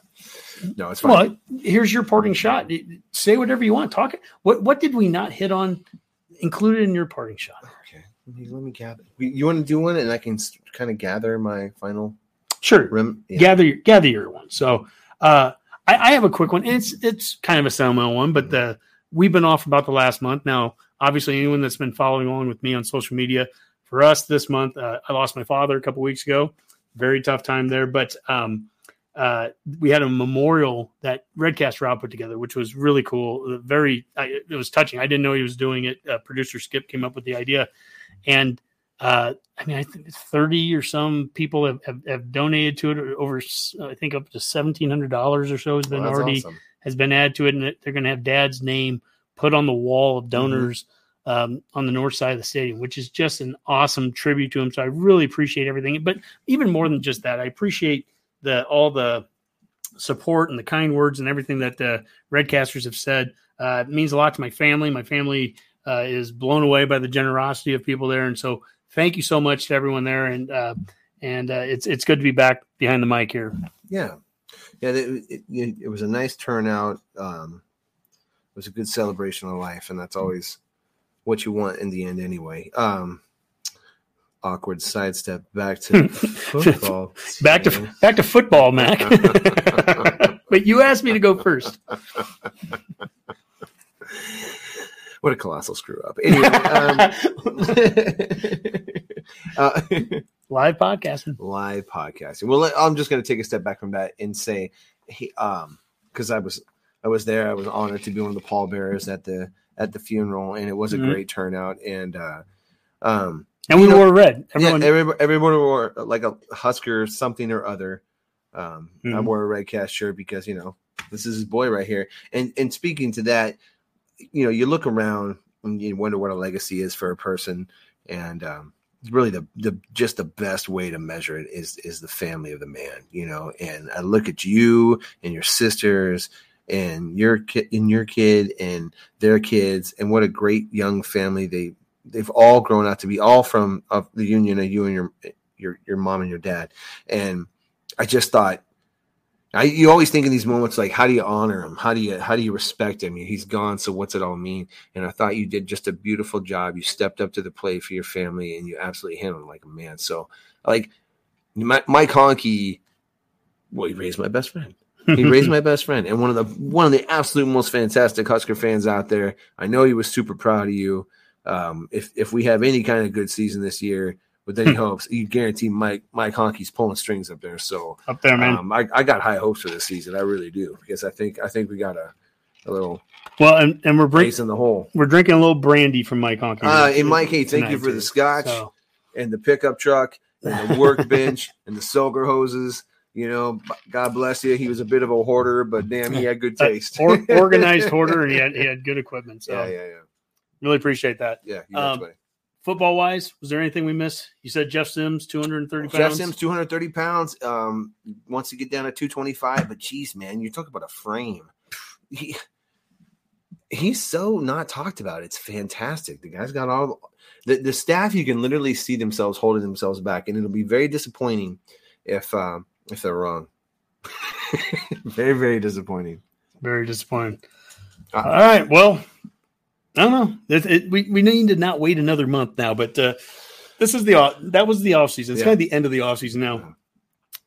no, it's fine. Well, here's your parting shot. Say whatever you want. Talk. What what did we not hit on? Included in your parting shot. Okay. Let me, let me gather. You want to do one and I can kind of gather my final Sure. rim? Yeah. gather your gather your one. So uh, I, I have a quick one. It's it's kind of a sentimental one, but the we've been off about the last month. Now, obviously, anyone that's been following along with me on social media, for us this month, uh, I lost my father a couple weeks ago. Very tough time there, but um, uh, we had a memorial that Redcast Rob put together, which was really cool. Uh, Very, I, it was touching. I didn't know he was doing it. Uh, Producer Skip came up with the idea, and uh, I mean, I think 30 or some people have, have, have donated to it over, I think up to $1,700 or so has been Well, already awesome. has been added to it. And they're going to have dad's name put on the wall of donors um, on the north side of the stadium, which is just an awesome tribute to him. So I really appreciate everything. But even more than just that, I appreciate the, all the support and the kind words and everything that the Redcasters have said. Uh, it means a lot to my family. My family uh, is blown away by the generosity of people there. And so thank you so much to everyone there. And, uh, and uh, it's, it's good to be back behind the mic here. Yeah, yeah. It, it, it, was a nice turnout. Um, it was a good celebration of life, and that's always what you want in the end, anyway. Um, awkward sidestep back to <laughs> football. back to back to football, Mac. <laughs> <laughs> but you asked me to go first. What a colossal screw up. Anyway, um, <laughs> uh, Live podcasting. live podcasting. Well, I'm just going to take a step back from that and say, he, um, because I was I was there, I was honored to be one of the pallbearers at the at the funeral, and it was a Mhm. great turnout. And uh, um, And we know- wore red. Everyone, yeah, every, everyone wore like a Husker something or other. Um, I Mhm. wore a Redcast shirt because you know this is his boy right here. And and speaking to that, you know, you look around and you wonder what a legacy is for a person, and um, really the the just the best way to measure it is is the family of the man. You know, and I look at you and your sisters and your kid and your kid and their kids and what a great young family they they've all grown out to be all from of the union of you and your your your mom and your dad and i just thought I, you always think in these moments like how do you honor him? How do you how do you respect him? He's gone so what's it all mean? And i thought you did just a beautiful job. You stepped up to the plate for your family and you absolutely handled it like a man. So like my, mike Honke, well he raised my best friend. He <laughs> raised my best friend and one of the one of the absolute most fantastic Husker fans out there. I know he was super proud of you. Um, if if we have any kind of good season this year with any hopes, you guarantee Mike Mike Honke's pulling strings up there. So up there, man. um, I, I got high hopes for this season. I really do because I think I think we got a, a little well, and, and we're bring, in the hole. we're drinking a little brandy from Mike Honke. Uh, and Mike, hey, thank you for the scotch So, and the pickup truck and the workbench <laughs> and the soaker hoses. You know, God bless you. He was a bit of a hoarder, but damn, he had good Uh, taste. or, organized <laughs> hoarder, and he had he had good equipment. So yeah, yeah, yeah, really appreciate that. yeah. Um. Football wise, was there anything we missed? You said Jeff Sims, two hundred and thirty Jeff. Sims, 230 pounds. Um, wants to get down to 225, but geez, man, you're talking about a frame. He, he's so not talked about. It's fantastic. The guy's got all the, the staff. You can literally see themselves holding themselves back, and it'll be very disappointing if um, if they're wrong. <laughs> very, very disappointing. Very disappointing. Uh, All right. Well, I don't know. It, it, we we need to not wait another month now, but uh, this is the off- that was the off season. It's Yeah. kind of the end of the off season now.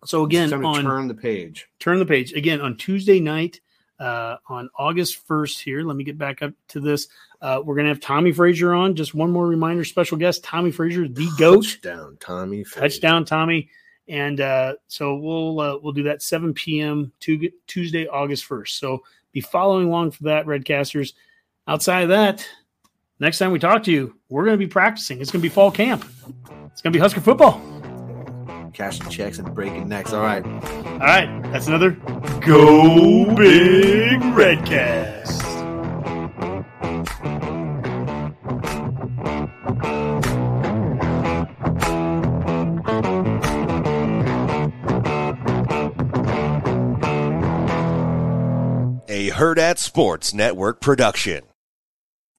So again, It's time to on turn the page. turn the page again on Tuesday night uh, on August 1st here. Let me get back up to this. Uh, we're going to have Tommie Frazier on. Just one more reminder special guest, Tommie Frazier, the <sighs> GOAT. Touchdown, Tommie. Frazier. Touchdown, Tommie. And uh, so we'll uh, we'll do that 7 p.m. Tu- Tuesday, August 1st. So be following along for that, Redcasters. Outside of that, next time we talk to you, we're going to be practicing. It's going to be fall camp. It's going to be Husker football. Cashing checks and breaking necks. All right. All right, that's another Go Big Redcast. A Hurrdat Sports Network production.